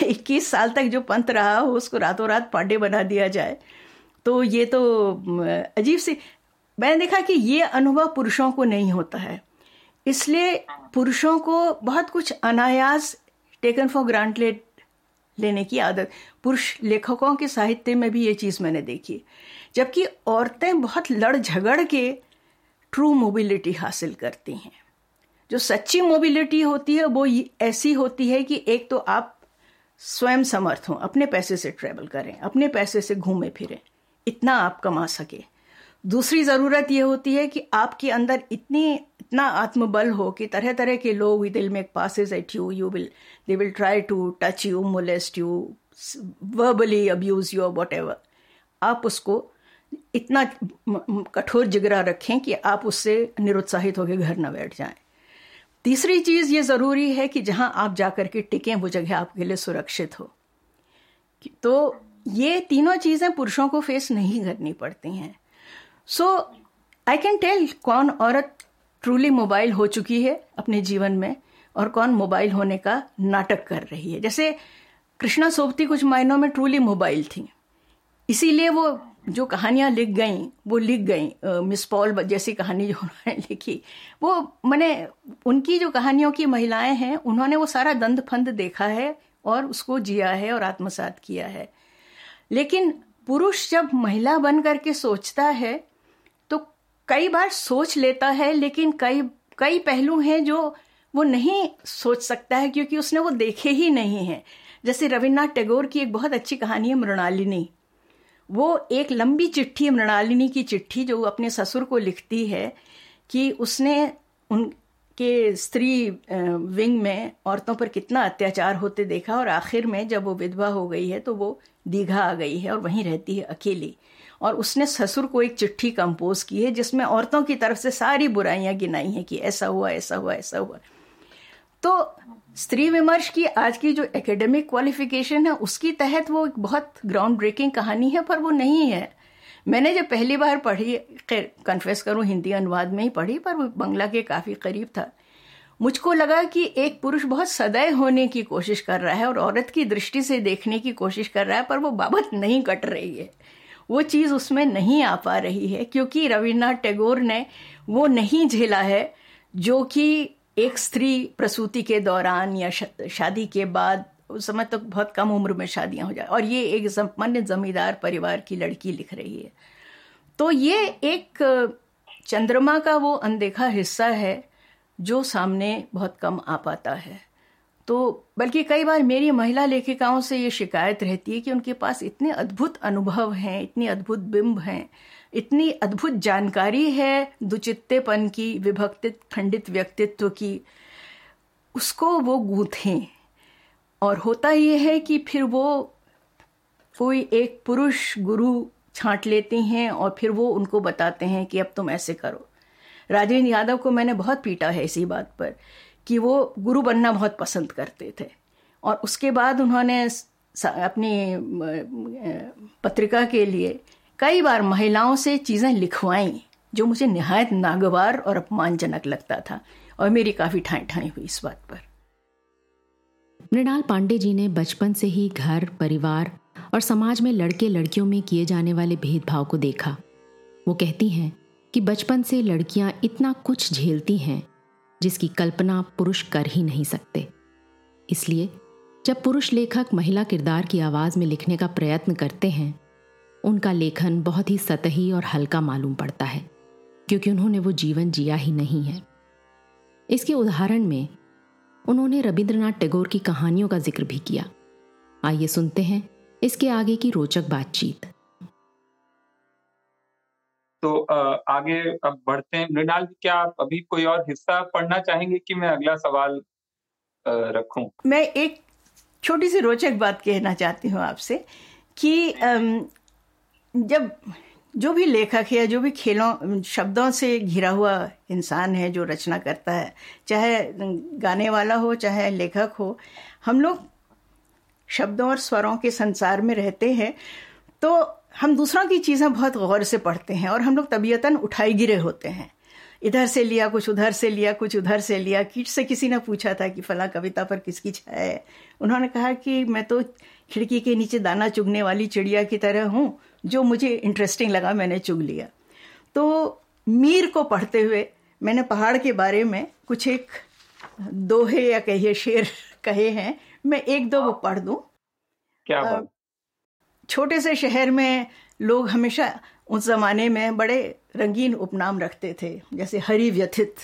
इक्कीस साल तक जो पंथ रहा हो, उसको रातों रात पांडे बना दिया जाए। तो ये तो अजीब सी, मैंने देखा कि ये अनुभव पुरुषों को नहीं होता है। इसलिए पुरुषों को बहुत कुछ अनायास टेकन फॉर ग्रांटेड लेने की आदत, पुरुष लेखकों के साहित्य में भी ये चीज़ मैंने देखी। जबकि औरतें बहुत लड़ झगड़ के ट्रू मोबिलिटी हासिल करती हैं। जो सच्ची मोबिलिटी होती है, वो ऐसी होती है कि एक तो आप स्वयं समर्थ हों, अपने पैसे से ट्रेवल करें, अपने पैसे से घूमे, फिरें। इतना आप कमा सके। दूसरी ज़रूरत यह होती है कि आपके अंदर इतनी, इतना आत्मबल हो कि तरह तरह के लोग दिल में passes at you you will they will try to touch you molest you verbally abuse you whatever आप उसको इतना कठोर जिगरा रखें कि आप उससे निरुत्साहित होकर घर न बैठ जाएँ। तीसरी चीज़ ये ज़रूरी है कि जहाँ आप जाकर के टिकें, वो जगह आपके लिए सुरक्षित हो। तो ये तीनों चीज़ें पुरुषों को फेस नहीं करनी पड़ती हैं। सो आई कैन टेल कौन औरत ट्रूली मोबाइल हो चुकी है अपने जीवन में और कौन मोबाइल होने का नाटक कर रही है। जैसे कृष्णा सोबती कुछ मायनों में ट्रूली मोबाइल थी। इसीलिए वो जो कहानियाँ लिख गई, वो लिख गई मिस पॉल जैसी कहानी जो उन्होंने लिखी, वो मैंने उनकी जो कहानियों की महिलाएँ हैं, उन्होंने वो सारा दंद फंद देखा है और उसको जिया है और आत्मसात किया है। लेकिन पुरुष जब महिला बन करके सोचता है तो कई बार सोच लेता है, लेकिन कई कई पहलू हैं जो वो नहीं सोच सकता है, क्योंकि उसने वो देखे ही नहीं है। जैसे रविन्द्रनाथ टैगोर की एक बहुत अच्छी कहानी है, मृणालिनी। वो एक लंबी चिट्ठी, मृणालिनी की चिट्ठी जो अपने ससुर को लिखती है कि उसने उनके स्त्री विंग में औरतों पर कितना अत्याचार होते देखा और आखिर में जब वो विधवा हो गई है तो वो दीघा आ गई है और वहीं रहती है अकेली। और उसने ससुर को एक चिट्ठी कंपोज की है जिसमें औरतों की तरफ़ से सारी बुराइयाँ गिनाई हैं कि ऐसा हुआ ऐसा हुआ ऐसा हुआ। तो स्त्री विमर्श की आज की जो एकेडमिक क्वालिफिकेशन है, उसकी तहत वो एक बहुत ग्राउंड ब्रेकिंग कहानी है, पर वो नहीं है। मैंने जब पहली बार पढ़ी कन्फेस करूँ, हिंदी अनुवाद में ही पढ़ी, पर वो बंगला के काफ़ी करीब था। मुझको लगा कि एक पुरुष बहुत सदैव होने की कोशिश कर रहा है और औरत की दृष्टि से देखने की कोशिश कर रहा है, पर वो बाबत नहीं कट रही है। वो चीज़ उसमें नहीं आ पा रही है, क्योंकि रविन्द्रनाथ टैगोर ने वो नहीं झेला है, जो कि एक स्त्री प्रसूति के दौरान या शादी के बाद उस समय तो बहुत कम उम्र में शादियाँ हो जाए। और ये एक सामान्य जमींदार परिवार की लड़की लिख रही है। तो ये एक चंद्रमा का वो अनदेखा हिस्सा है जो सामने बहुत कम आ पाता है। तो बल्कि कई बार मेरी महिला लेखिकाओं से ये शिकायत रहती है कि उनके पास इतने अद्भुत अनुभव हैं, इतने अद्भुत बिंब हैं इतनी अद्भुत जानकारी है दुचित्तेपन की विभक्तित खंडित व्यक्तित्व की। उसको वो गूंथें। और होता ये है कि फिर वो, कोई एक पुरुष गुरु छांट लेते हैं और फिर वो उनको बताते हैं कि अब तुम ऐसे करो। राजेंद्र यादव को मैंने बहुत पीटा है इसी बात पर कि वो गुरु बनना बहुत पसंद करते थे। और उसके बाद उन्होंने अपनी पत्रिका के लिए कई बार महिलाओं से चीज़ें लिखवाई, जो मुझे निहायत नागवार और अपमानजनक लगता था, और मेरी काफ़ी ठाई ठाई हुई इस बात पर। मृणाल पांडे जी ने बचपन से ही घर, परिवार और समाज में लड़के लड़कियों में किए जाने वाले भेदभाव को देखा। वो कहती हैं कि बचपन से लड़कियाँ इतना कुछ झेलती हैं, जिसकी कल्पना पुरुष कर ही नहीं सकते। इसलिए जब पुरुष लेखक महिला किरदार की आवाज़ में लिखने का प्रयत्न करते हैं उनका लेखन बहुत ही सतही और हल्का मालूम पड़ता है क्योंकि उन्होंने वो जीवन जिया ही नहीं है। इसके उदाहरण में उन्होंने रविंद्रनाथ टैगोर की कहानियों का ज़िक्र भी किया। आइए सुनते हैं इसके आगे की रोचक बातचीत। तो आगे अब बढ़ते हैं। मृणाल क्या आप अभी कोई और हिस्सा पढ़ना चाहेंगे कि मैं अगला सवाल रखूँ? मैं एक छोटी सी रोचक बात कहना चाहती हूँ आपसे कि जब जो भी लेखक है जो भी खेलों, शब्दों से घिरा हुआ इंसान है जो रचना करता है, चाहे गाने वाला हो, चाहे लेखक हो, हम लोग शब्दों और स्वरों के संसार में रहते हैं तो हम दूसरों की चीज़ें बहुत गौर से पढ़ते हैं और हम लोग तबीयतन उठाई गिरे होते हैं। इधर से लिया, कुछ उधर से लिया, कुछ उधर से लिया, किट से किसी ने पूछा था कि फला कविता पर किसकी छाया है? उन्होंने कहा कि मैं तो खिड़की के नीचे दाना चुगने वाली चिड़िया की तरह हूँ जो मुझे इंटरेस्टिंग लगा मैंने चुग लिया। तो मीर को पढ़ते हुए मैंने पहाड़ के बारे में कुछ एक दोहे या कहिए शेर कहे हैं। मैं एक दो वो पढ़ दूँ। क्या बात? छोटे से शहर में लोग हमेशा उस जमाने में बड़े रंगीन उपनाम रखते थे जैसे हरी व्यथित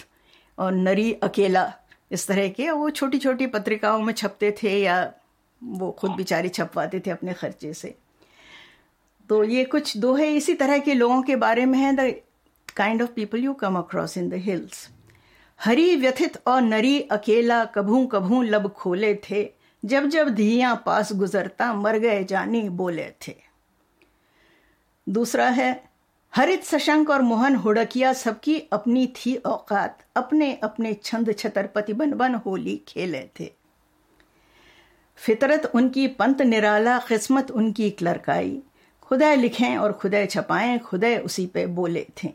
और नरी अकेला इस तरह के वो छोटी छोटी पत्रिकाओं में छपते थे या वो खुद बेचारे छपवाते थे अपने खर्चे से। तो ये कुछ दोहे इसी तरह के लोगों के बारे में है the kind of people you come across in the hills हरी व्यथित और नरी अकेला कभू कभू लब खोले थे, जब जब धिया पास गुजरता मर गए जानी बोले थे। दूसरा है, हरित सशंक और मोहन हुड़किया सबकी अपनी थी औकात, अपने अपने छंद छतरपति बन बन होली खेले थे। फितरत उनकी पंत निराला, किस्मत उनकी क्लरकाई खुदा लिखें और खुदा छपाएँ खुदा उसी पे बोले थे।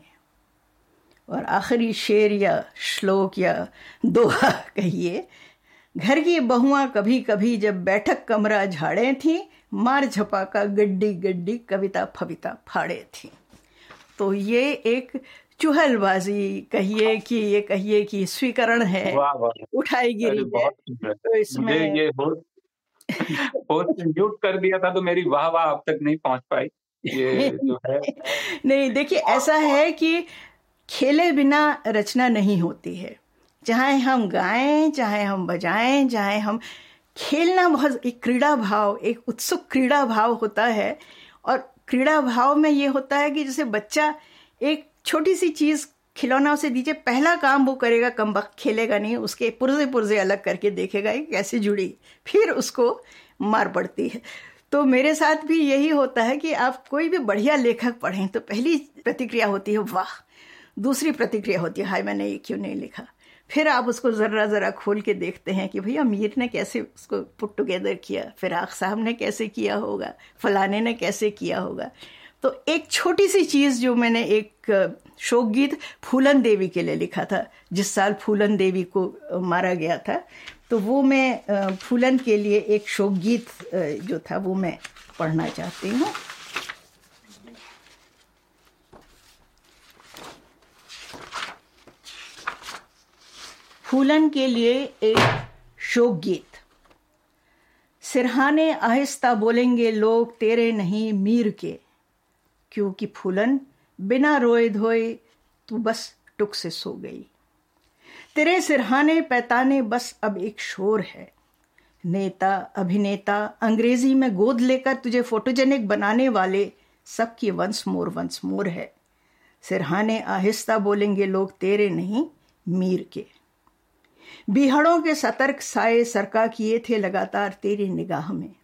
और आखिरी शेर या श्लोक या दोहा कहिए घर की बहुआ कभी कभी जब बैठक कमरा झाड़े थी मार झपा का गड्डी गड्डी कविता फविता फाड़े थी। तो ये एक चुहलबाजी कहिए कि ये कहिए कि स्वीकरण है उठाई गिरी है। तो इसमें ये बहुत बहुत कर दिया था तो मेरी वाह वाह अब तक नहीं पहुँच पाई। ये जो है। नहीं, देखिए, ऐसा है कि खेले बिना रचना नहीं होती है। चाहे हम गाएँ, चाहे हम बजाएँ, चाहे हम खेलना बहुत, एक क्रीड़ा भाव, एक उत्सुक क्रीड़ा भाव होता है। और क्रीड़ा भाव में ये होता है कि जैसे बच्चा एक छोटी सी चीज़ खिलौना उसे दीजिए, पहला काम वो करेगा कम वक्त खेलेगा नहीं, उसके पुर्जे पुर्जे अलग करके देखेगा कि कैसे जुड़ी, फिर उसको मार पड़ती है। तो मेरे साथ भी यही होता है कि आप कोई भी बढ़िया लेखक पढ़ें तो पहली प्रतिक्रिया होती है, वाह! दूसरी प्रतिक्रिया होती है, हाय, मैंने ये क्यों नहीं लिखा? फिर आप उसको ज़रा ज़रा खोल के देखते हैं कि भैया मीर ने कैसे उसको पुट टुगेदर किया, फिराक साहब ने कैसे किया होगा, फलाने ने कैसे किया होगा। तो एक छोटी सी चीज़ जो मैंने एक शोक गीत फूलन देवी के लिए लिखा था, जिस साल फूलन देवी को मारा गया था तो वो मैं फूलन के लिए एक शोक गीत जो था वो मैं पढ़ना चाहती हूँ। फूलन के लिए एक शोक गीत सिरहाने आहिस्ता बोलेंगे लोग तेरे नहीं, मीर के। क्योंकि फूलन बिना रोए धोए तू बस टुक से सो गई। तेरे सिरहाने पैताने बस अब एक शोर है। नेता, अभिनेता, अंग्रेज़ी में गोद लेकर तुझे फोटोजेनिक बनाने वाले सबकी वंस मोर वंस मोर है। सिरहाने आहिस्ता बोलेंगे, लोग तेरे नहीं, मीर के। बिहड़ों के सतर्क साए सरका किए थे लगातार तेरी निगाह में।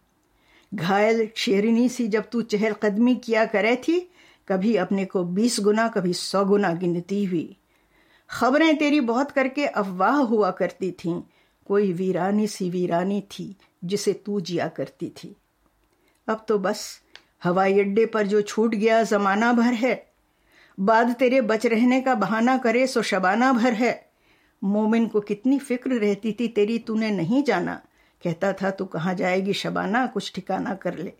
घायल शेरनी सी जब तू चहलकदमी किया करे थी, कभी अपने को बीस गुना, कभी सौ गुना गिनती हुई। खबरें तेरी बहुत करके अफवाह हुआ करती थीं। कोई वीरानी सी वीरानी थी जिसे तू जिया करती थी। अब तो बस, हवाई अड्डे पर जो छूट गया जमाना भर है। बाद तेरे बच रहने का बहाना करे सो शबाना भर है। मोमिन को कितनी फ़िक्र रहती थी तेरी तूने नहीं जाना। कहता था, तू कहाँ जाएगी? शबाना, कुछ ठिकाना कर ले।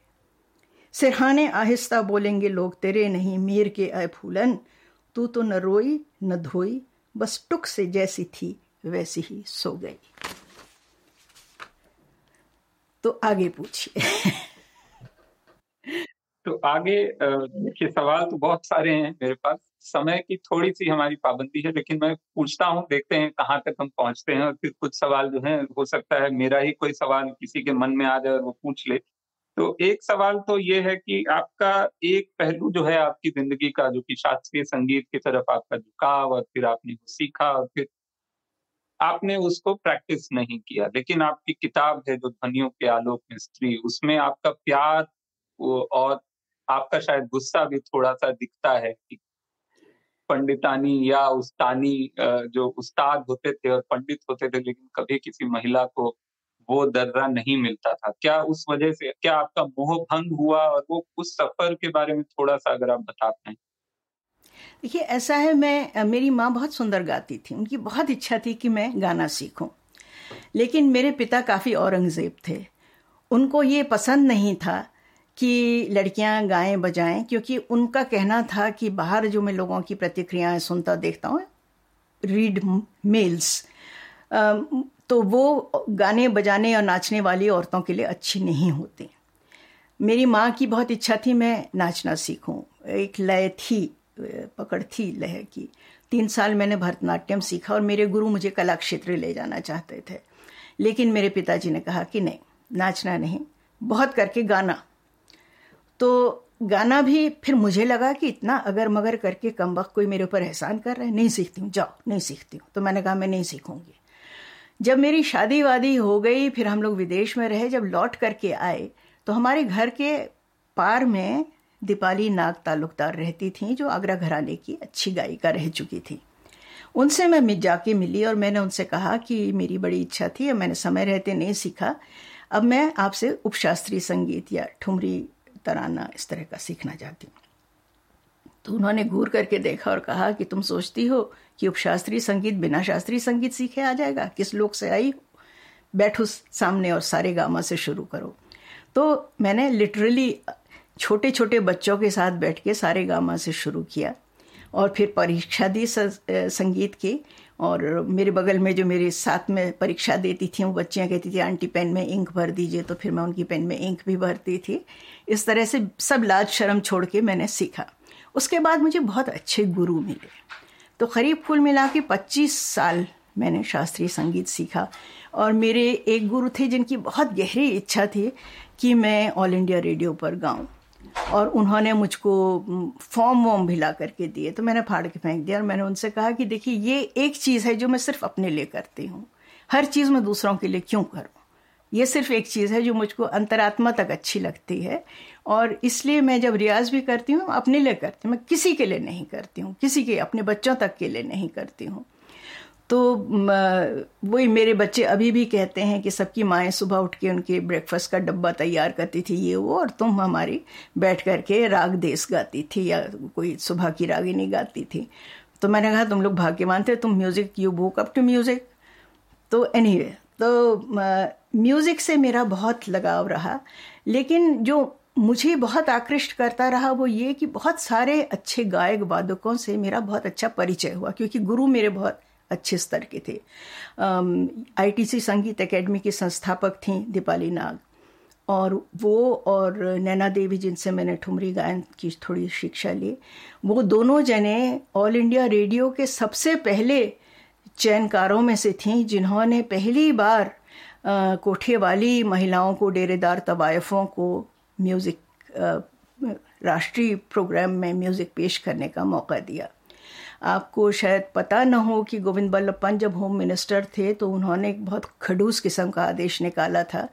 सिरहाने आहिस्ता बोलेंगे, लोग तेरे नहीं, मीर के आए फूलन। तू तो न रोई, न धोई, बस टुक से जैसी थी, वैसी ही सो गई। तो आगे पूछिए। तो आगे देखिए, सवाल तो बहुत सारे हैं मेरे पास। समय की थोड़ी सी हमारी पाबंदी है, लेकिन मैं पूछता हूँ, देखते हैं कहाँ तक हम पहुँचते हैं और फिर कुछ सवाल जो है, हो सकता है मेरा ही कोई सवाल किसी के मन में आ जाए और वो पूछ ले। तो एक सवाल तो ये है कि आपका एक पहलू जो है आपकी ज़िंदगी का, जो कि शास्त्रीय संगीत की तरफ़ आपका झुकाव और फिर आपने वो सीखा और फिर आपने उसको प्रैक्टिस नहीं किया, लेकिन आपकी किताब है जो ध्वनियों के आलोक में स्त्री, उसमें आपका प्यार और आपका शायद गुस्सा भी थोड़ा सा दिखता है कि पंडितानी या उस्तानी जो उस्ताद होते थे और पंडित होते थे, लेकिन कभी किसी महिला को वो दर्रा नहीं मिलता था। क्या उस वजह से, क्या आपका मोह भंग हुआ और वो उस सफ़र के बारे में थोड़ा सा अगर आप बता पाए? देखिए, ऐसा है, मैं मेरी माँ बहुत सुंदर गाती थी। उनकी बहुत इच्छा थी कि मैं गाना सीखूं। लेकिन मेरे पिता काफ़ी औरंगज़ेब थे। उनको ये पसंद नहीं था कि लड़कियाँ गाएँ बजाएँ, क्योंकि उनका कहना था कि बाहर जो मैं लोगों की प्रतिक्रियाएँ सुनता देखता हूँ रीड मेल्स तो वो गाने बजाने और नाचने वाली औरतों के लिए अच्छी नहीं होती। मेरी माँ की बहुत इच्छा थी मैं नाचना सीखूं। एक लय थी, पकड़ थी लय की। तीन साल मैंने भरतनाट्यम सीखा और मेरे गुरु मुझे कला क्षेत्र ले जाना चाहते थे। लेकिन मेरे पिताजी ने कहा कि नहीं, नाचना नहीं, बहुत करके गाना। तो गाना भी फिर मुझे लगा कि इतना अगर मगर करके कम वक्त कोई मेरे ऊपर एहसान कर रहा है, नहीं सीखती हूँ, जाओ, नहीं सीखती हूँ। तो मैंने कहा, मैं नहीं सीखूँगी। जब मेरी शादी वादी हो गई, फिर हम लोग विदेश में रहे, जब लौट करके आए तो हमारे घर के पार में दीपाली नाग ताल्लुकदार रहती थी, जो आगरा घराने की अच्छी गायिका रह चुकी थी। उनसे मैं जाके मिली और मैंने उनसे कहा कि मेरी बड़ी इच्छा थी और मैंने समय रहते नहीं सीखा। अब मैं आपसे उपशास्त्रीय संगीत या ठुमरी तराना इस तरह का सीखना चाहती हूँ। तो उन्होंने घूर करके देखा और कहा कि तुम सोचती हो कि उपशास्त्रीय संगीत बिना शास्त्रीय संगीत सीखे आ जाएगा? किस लोक से आई बैठो सामने और सारे गामा से शुरू करो। तो मैंने लिटरली छोटे छोटे बच्चों के साथ बैठ के सारे गामा से शुरू किया और फिर परीक्षा दी संगीत की। और मेरे बगल में जो मेरे साथ में परीक्षा देती थी, वो बच्चियाँ कहती थी, आंटी, पेन में इंक भर दीजिए। तो फिर मैं उनकी पेन में इंक भी भरती थी। इस तरह से सब लाज शर्म छोड़ के मैंने सीखा। उसके बाद मुझे बहुत अच्छे गुरु मिले। तो करीब कुल मिला के पच्चीस साल मैंने शास्त्रीय संगीत सीखा। और मेरे एक गुरु थे जिनकी बहुत गहरी इच्छा थी कि मैं ऑल इंडिया रेडियो पर गाऊं। और उन्होंने मुझको फॉर्म वॉर्म भी ला करके दिए। तो मैंने फाड़ के फेंक दिया और मैंने उनसे कहा कि देखिए, ये एक चीज़ है जो मैं सिर्फ़ अपने लिए करती हूँ। हर चीज़ मैं दूसरों के लिए क्यों करूँ? ये सिर्फ़ एक चीज़ है जो मुझको अंतरात्मा तक अच्छी लगती है और इसलिए मैं जब रियाज भी करती हूँ, अपने लिए करती हूँ। मैं किसी के लिए नहीं करती हूँ, किसी के, अपने बच्चों तक के लिए नहीं करती हूँ। तो वही मेरे बच्चे अभी भी कहते हैं कि सबकी माएँ सुबह उठ के उनके ब्रेकफास्ट का डब्बा तैयार करती थी ये वो और तुम हमारी बैठ कर के राग देश गाती थी या कोई सुबह की रागिनी गाती थी। तो मैंने कहा तुम लोग भाग्यवान थे तुम music you book up to music तो एनी anyway, तो म्यूज़िक से मेरा बहुत लगाव रहा लेकिन जो मुझे बहुत आकृष्ट करता रहा वो ये कि बहुत सारे अच्छे गायक वादकों से मेरा बहुत अच्छा परिचय हुआ क्योंकि गुरु मेरे बहुत अच्छे स्तर के थे। आईटीसी संगीत एकेडमी की संस्थापक थी दीपाली नाग। और वो और नैना देवी, जिनसे मैंने ठुमरी गायन की थोड़ी शिक्षा ली, वो दोनों जने ऑल इंडिया रेडियो के सबसे पहले चयनकारों में से थीं, जिन्होंने पहली बार कोठे वाली महिलाओं को, डेरेदार तवायफ़ों को म्यूज़िक राष्ट्रीय प्रोग्राम में म्यूज़िक पेश करने का मौका दिया। आपको शायद पता न हो कि गोविंद बल्लभ पंत जब होम मिनिस्टर थे तो उन्होंने एक बहुत खडूस किस्म का आदेश निकाला था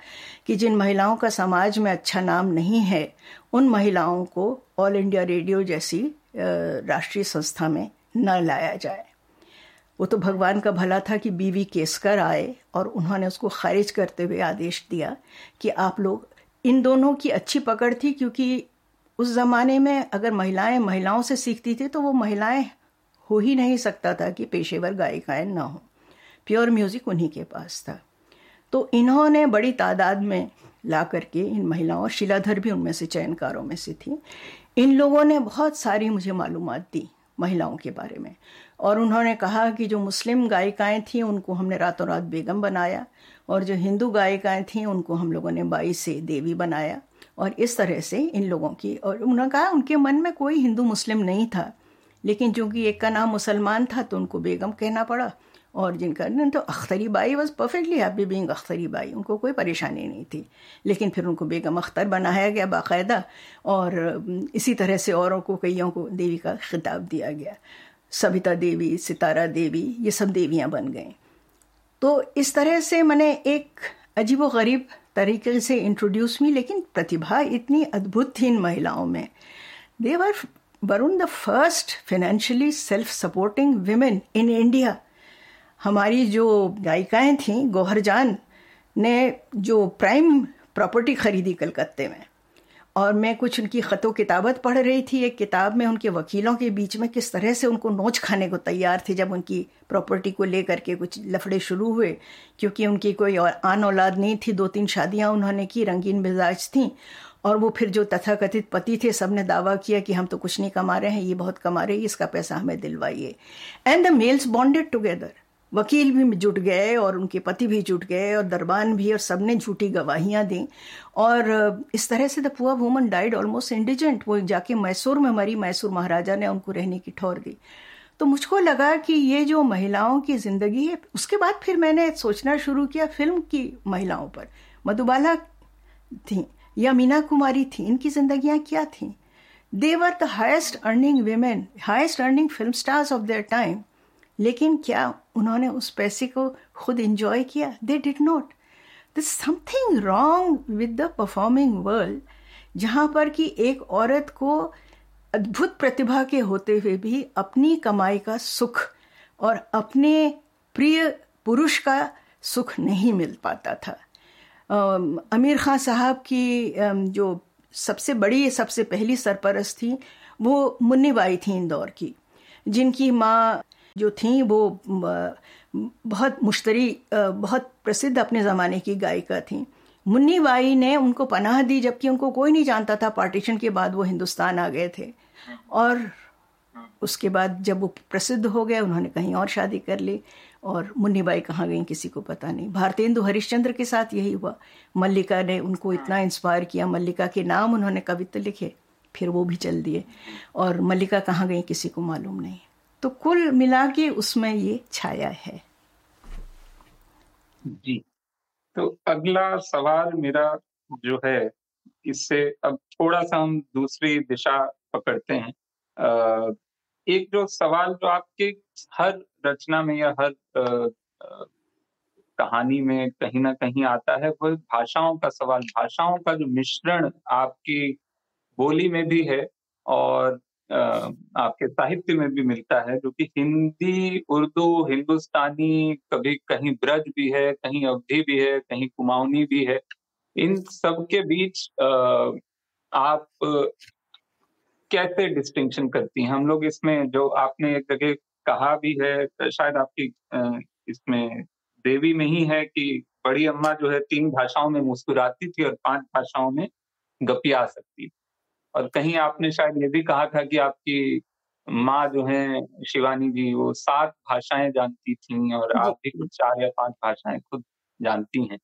कि जिन महिलाओं का समाज में अच्छा नाम नहीं है, उन महिलाओं को ऑल इंडिया रेडियो जैसी राष्ट्रीय संस्था में न लाया जाए। वो तो भगवान का भला था कि बीवी केसकर आए और उन्होंने उसको खारिज करते हुए आदेश दिया कि आप लोग इन दोनों की अच्छी पकड़ थी, क्योंकि उस ज़माने में अगर महिलाएँ महिलाओं से सीखती थी तो वो महिलाएँ हो ही नहीं सकता था कि पेशेवर गायिकाएँ ना हो। प्योर म्यूज़िक उन्हीं के पास था। तो इन्होंने बड़ी तादाद में ला करके इन महिलाओं शिलाधर भी उनमें से चयनकारों में से थी। इन लोगों ने बहुत सारी मुझे मालूम दी महिलाओं के बारे में। और उन्होंने कहा कि जो मुस्लिम गायिकाएँ थीं, उनको हमने रातों रात बेगम बनाया। और जो हिंदू गायिकाएँ थीं, उनको हम लोगों ने बाई से देवी बनाया। और इस तरह से इन लोगों की, और उन्होंने कहा उनके मन में कोई हिंदू मुस्लिम नहीं था। लेकिन चूँकि एक का नाम मुसलमान था तो उनको बेगम कहना पड़ा। और जिनका तो Akhtari Bai was perfectly happy being Akhtari Bai. उनको कोई परेशानी नहीं थी। लेकिन फिर उनको बेगम अख्तर बनाया गया बाकायदा। और इसी तरह से औरों को, कईयों को देवी का खिताब दिया गया। सविता देवी, सितारा देवी, ये सब देवियाँ बन गई। तो इस तरह से मैंने एक अजीब व गरीब तरीके से इंट्रोड्यूस हुई लेकिन प्रतिभा इतनी अद्भुत थी इन महिलाओं में। They were Varun the first financially self supporting women in India हमारी जो गायिकाएँ थीं, गोहर जान, ने जो प्राइम प्रॉपर्टी खरीदी कलकत्ते में। और मैं कुछ उनकी ख़तो किताबत पढ़ रही थी। एक किताब में उनके वकीलों के बीच में किस तरह से उनको नोच खाने को तैयार थे जब उनकी प्रॉपर्टी को लेकर के कुछ लफड़े शुरू हुए। क्योंकि उनकी कोई और आन औलाद नहीं थी। दो तीन शादियाँ उन्होंने की, रंगीन मिजाज थी। और वो फिर जो तथाकथित पति थे, सबने दावा किया कि हम तो कुछ नहीं कमा रहे हैं, ये बहुत कमा रहे हैं, इसका पैसा हमें दिलवाइए। And the males bonded together वकील भी जुट गए और उनके पति भी जुट गए और दरबान भी, और सबने झूठी गवाहियाँ दी। और इस तरह से the poor woman died almost indigent वो जाके मैसूर में मरी, मैसूर महाराजा ने उनको रहने की ठौर दी। तो मुझको लगा कि ये जो महिलाओं की ज़िंदगी है, उसके बाद फिर मैंने सोचना शुरू किया फ़िल्म की महिलाओं पर। मधुबाला थी। या मीना कुमारी थी, इनकी जिंदगियाँ क्या थी? They were the highest earning women highest earning film stars of their time लेकिन क्या उन्होंने उस पैसे को खुद इंजॉय किया? They did not this something wrong with the performing world जहाँ पर कि एक औरत को अद्भुत प्रतिभा के होते हुए भी अपनी कमाई का सुख और अपने प्रिय पुरुष का सुख नहीं मिल पाता था। अमीर खान साहब की जो सबसे बड़ी, सबसे पहली सरपरस्त थी, वो मुन्नी बाई थी इंदौर की, जिनकी माँ जो थी, वो बहुत मुश्तरी बहुत प्रसिद्ध अपने ज़माने की गायिका थी। मुन्नी बाई ने उनको पनाह दी, जबकि उनको कोई नहीं जानता था पार्टीशन के बाद वो हिंदुस्तान आ गए थे। और उसके बाद जब वो प्रसिद्ध हो गए, उन्होंने कहीं और शादी कर ली। और मुन्नी बाई कहाँ गई किसी को पता नहीं। भारतेंदु हरिश्चंद्र के साथ यही हुआ। मल्लिका ने उनको इतना इंस्पायर किया, मल्लिका के नाम उन्होंने कवित्व लिखे, फिर वो भी चल दिए। और मल्लिका कहाँ गई किसी को मालूम नहीं। तो कुल मिला के उसमें ये छाया है। जी। तो अगला सवाल मेरा जो है, इससे अब थोड़ा सा हम दूसरी दिशा पकड़ते हैं। एक जो सवाल जो आपके हर रचना में या हर कहानी में कहीं ना कहीं आता है, वो भाषाओं का सवाल, भाषाओं का जो मिश्रण आपकी बोली में भी है और आपके साहित्य में भी मिलता है, जो कि हिंदी, उर्दू, हिंदुस्तानी, कभी कहीं ब्रज भी है, कहीं अवधि भी है, कहीं कुमाऊनी भी है, इन सब के बीच आप कैसे डिस्टिंक्शन करती हैं? हम लोग इसमें जो आपने एक जगह कहा भी है शायद आपकी इसमें देवी में ही है कि बड़ी अम्मा जो है तीन भाषाओं में मुस्कुराती थी और पाँच भाषाओं में गपिया सकती और कहीं आपने शायद ये भी कहा था कि आपकी माँ जो है शिवानी जी वो सात भाषाएँ जानती थी और आप भी कुछ चार या पाँच भाषाएँ खुद जानती हैं।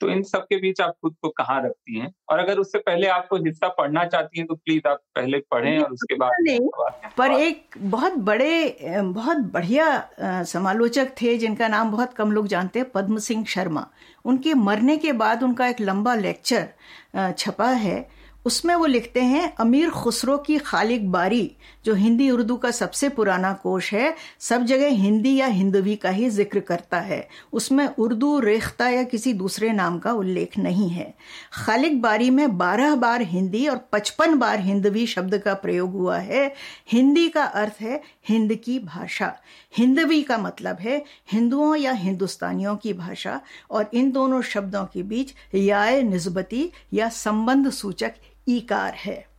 तो इन सब के बीच आप खुद को कहाँ रखती हैं? और अगर उससे पहले आप कोई हिस्सा पढ़ना चाहती हैं तो प्लीज़ आप पहले पढ़ें और उसके बाद पर एक बहुत बड़े बहुत बढ़िया समालोचक थे जिनका नाम बहुत कम लोग जानते हैं पद्म सिंह शर्मा। उनके मरने के बाद उनका एक लंबा लेक्चर छपा है। उसमें वो लिखते हैं अमीर खुसरो की खालिक बारी। जो हिंदी उर्दू का सबसे पुराना कोश है, सब जगह हिंदी या हिंदवी का ही ज़िक्र करता है। उसमें उर्दू, रेख्ता या किसी दूसरे नाम का उल्लेख नहीं है। खालिक बारी में बारह बार हिंदी और पचपन बार हिंदवी शब्द का प्रयोग हुआ है। हिंदी का अर्थ है हिंद की भाषा। हिंदवी का मतलब है हिंदुओं या हिंदुस्तानियों की भाषा और इन दोनों शब्दों के बीच या निस्बती या संबंध सूचक ईकार है।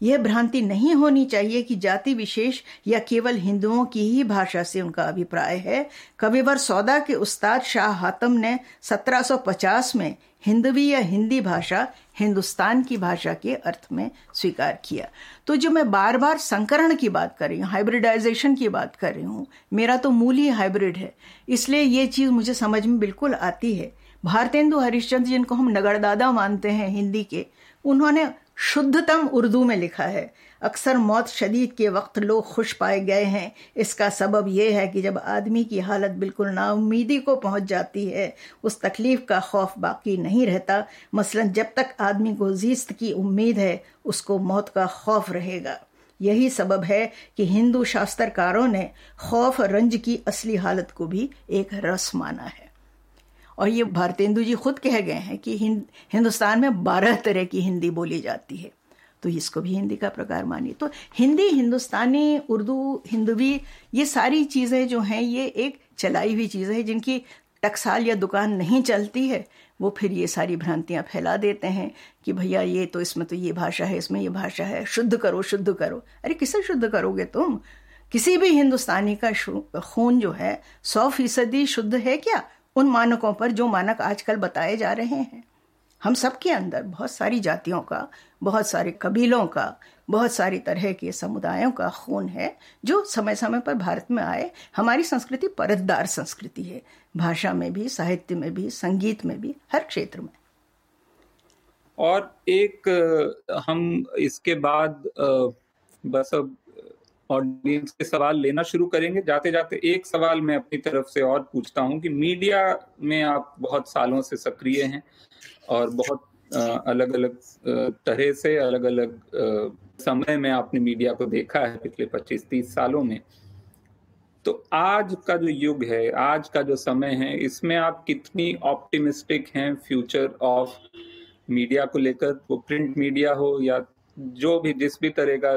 यह भ्रांति नहीं होनी चाहिए कि जाति विशेष या केवल हिंदुओं की ही भाषा से उनका अभिप्राय है। कविवर सौदा के उस्ताद शाह हातम ने 1750 में हिंदवी या हिंदी भाषा हिंदुस्तान की भाषा के अर्थ में स्वीकार किया। तो जो मैं बार बार संकरण की बात कर रही हूँ हाइब्रिडाइजेशन की बात कर रही हूँ, मेरा तो मूल ही हाइब्रिड है। इसलिए ये चीज़ मुझे समझ में बिल्कुल आती है। भारतेंदु हरिश्चंद्र जिनको हम नगरदादा मानते हैं हिंदी के, उन्होंने शुद्धतम उर्दू में लिखा है। अक्सर मौत शदीद के वक्त लोग खुश पाए गए हैं। इसका सबब यह है कि जब आदमी की हालत बिल्कुल नाउमीदी को पहुँच जाती है, उस तकलीफ़ का खौफ बाकी नहीं रहता। मसलन, जब तक आदमी को जीस्त की उम्मीद है, उसको मौत का खौफ रहेगा। यही सबब है कि हिंदू शास्त्रकारों ने खौफ रंज की असली हालत को भी एक रस माना है। और ये भारतेंदु जी खुद कह गए हैं कि हिंद हिंदुस्तान में बारह तरह की हिंदी बोली जाती है। तो इसको भी हिंदी का प्रकार मानिए। तो हिंदी, हिंदुस्तानी, उर्दू, हिंदवी, ये सारी चीज़ें जो हैं, ये एक चलाई हुई चीज़ है, जिनकी टकसाल या दुकान नहीं चलती है। वो फिर ये सारी भ्रांतियाँ फैला देते हैं कि भैया, ये तो इसमें तो ये भाषा है, इसमें ये भाषा है। शुद्ध करो शुद्ध करो। अरे, किसे शुद्ध करोगे तुम? किसी भी हिंदुस्तानी का खून जो है, सौ फ़ीसदी शुद्ध है क्या? उन मानकों पर जो मानक आजकल बताए जा रहे हैं। हम सबके अंदर बहुत सारी जातियों का, बहुत सारे कबीलों का, बहुत सारी तरह के समुदायों का खून है, जो समय समय पर भारत में आए। हमारी संस्कृति परतदार संस्कृति है। भाषा में भी, साहित्य में भी, संगीत में भी, हर क्षेत्र में। और एक, हम इसके बाद बस अब ऑडियंस के सवाल लेना शुरू करेंगे। जाते जाते एक सवाल मैं अपनी तरफ़ से और पूछता हूँ कि मीडिया में आप बहुत सालों से सक्रिय हैं और बहुत अलग अलग तरह से अलग अलग समय में आपने मीडिया को देखा है पिछले 25-30 सालों में। तो आज का जो युग है, आज का जो समय है, इसमें आप कितनी ऑप्टिमिस्टिक हैं फ्यूचर ऑफ़ मीडिया को लेकर? वो प्रिंट मीडिया हो या जो भी, जिस भी तरह का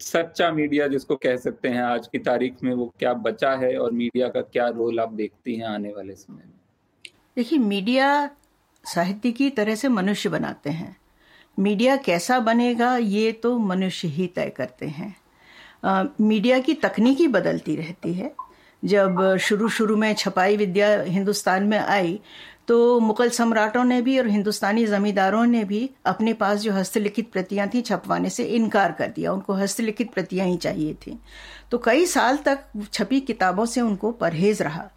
सच्चा मीडिया जिसको कह सकते हैं आज की तारीख में वो क्या बचा है और मीडिया का क्या रोल आप देखती हैं आने वाले समय में? देखिए मीडिया साहित्य की तरह से मनुष्य बनाते हैं। मीडिया कैसा बनेगा ये तो मनुष्य ही तय करते हैं। आ, मीडिया की तकनीकी बदलती रहती है। जब शुरू शुरू में छपाई विद्या हिंदुस्तान में आई तो मुगल सम्राटों ने भी और हिंदुस्तानी जमींदारों ने भी अपने पास जो हस्तलिखित प्रतियाँ थी छपवाने से इनकार कर दिया। उनको हस्तलिखित प्रतियाँ ही चाहिए थी। तो कई साल तक छपी किताबों से उनको परहेज रहा।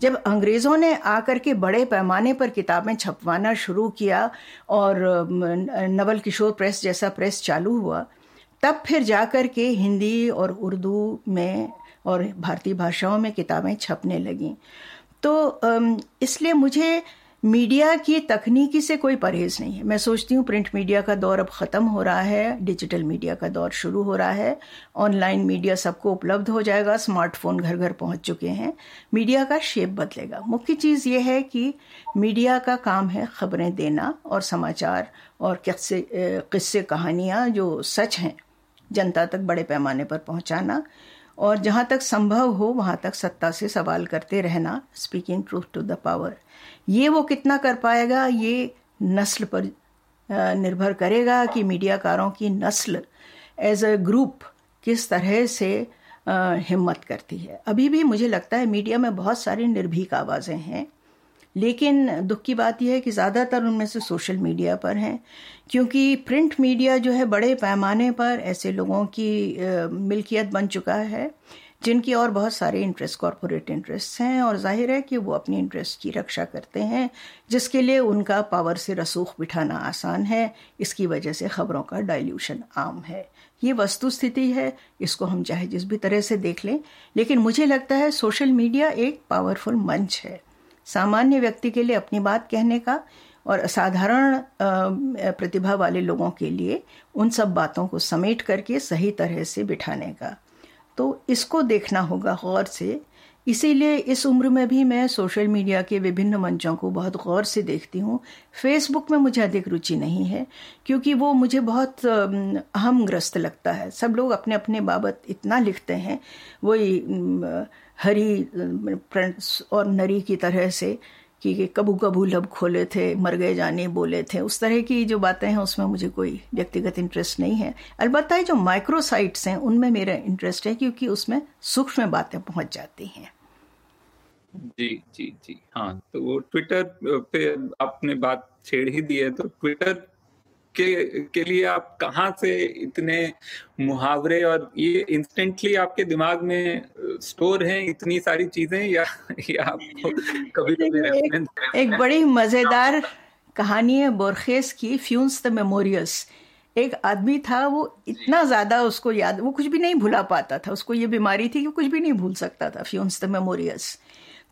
जब अंग्रेज़ों ने आकर के बड़े पैमाने पर किताबें छपवाना शुरू किया और नवल किशोर प्रेस जैसा प्रेस चालू हुआ, तब फिर जाकर के हिंदी और उर्दू में और भारतीय भाषाओं में किताबें छपने लगीं। तो इसलिए मुझे मीडिया की तकनीकी से कोई परहेज नहीं है। मैं सोचती हूँ प्रिंट मीडिया का दौर अब ख़त्म हो रहा है, डिजिटल मीडिया का दौर शुरू हो रहा है, ऑनलाइन मीडिया सबको उपलब्ध हो जाएगा, स्मार्टफ़ोन घर घर पहुँच चुके हैं, मीडिया का शेप बदलेगा। मुख्य चीज़ ये है कि मीडिया का काम है खबरें देना और समाचार और किस्से किस्से कहानियाँ जो सच हैं, जनता तक बड़े पैमाने पर पहुँचाना। और जहाँ तक संभव हो, वहाँ तक सत्ता से सवाल करते रहना speaking truth to the power ये वो कितना कर पाएगा? ये नस्ल पर निर्भर करेगा कि मीडियाकारों की नस्ल एज अ ग्रुप किस तरह से हिम्मत करती है। अभी भी मुझे लगता है मीडिया में बहुत सारी निर्भीक आवाज़ें हैं। लेकिन दुख की बात यह है कि ज़्यादातर उनमें से सोशल मीडिया पर हैं, क्योंकि प्रिंट मीडिया जो है बड़े पैमाने पर ऐसे लोगों की मिल्कियत बन चुका है, जिनकी और बहुत सारे इंटरेस्ट कॉरपोरेट इंटरेस्ट हैं और ज़ाहिर है कि वो अपनी इंटरेस्ट की रक्षा करते हैं, जिसके लिए उनका पावर से रसूख बिठाना आसान है। इसकी वजह से खबरों का डाइल्यूशन आम है। ये वस्तु स्थिति है, इसको हम चाहे जिस भी तरह से देख लें, लेकिन मुझे लगता है सोशल मीडिया एक पावरफुल मंच है। सामान्य व्यक्ति के लिए अपनी बात कहने का और असाधारण प्रतिभा वाले लोगों के लिए उन सब बातों को समेट करके सही तरह से बिठाने का। तो इसको देखना होगा गौर से। इसीलिए इस उम्र में भी मैं सोशल मीडिया के विभिन्न मंचों को बहुत गौर से देखती हूँ। फेसबुक में मुझे अधिक रुचि नहीं है, क्योंकि वो मुझे बहुत अहम ग्रस्त लगता है। सब लोग अपने अपने बाबत इतना लिखते हैं। वही हरी और नरी की तरह से कि कबू कबू लब खोले थे, मर गए जाने बोले थे। उस तरह की जो बातें हैं, उसमें मुझे कोई व्यक्तिगत इंटरेस्ट नहीं है। अलबत्त जो माइक्रोसाइट्स हैं, उनमें मेरा इंटरेस्ट है क्योंकि उसमें सूक्ष्म बातें पहुँच जाती हैं। जी जी जी। हाँ तो वो ट्विटर पे आपने बात छेड़ ही दी है तो ट्विटर के के लिए आप कहाँ से इतने मुहावरे और ये इंस्टेंटली आपके दिमाग में स्टोर हैं इतनी सारी चीज़ें या या आपको कभी कभी एक, एक बड़ी मज़ेदार कहानी है बोरखेस की फ्यूंस द मेमोरियस एक आदमी था वो इतना ज़्यादा उसको याद वो कुछ भी नहीं भुला पाता था। उसको ये बीमारी थी कि कुछ भी नहीं भूल सकता था फ्यूंस द मेमोरियस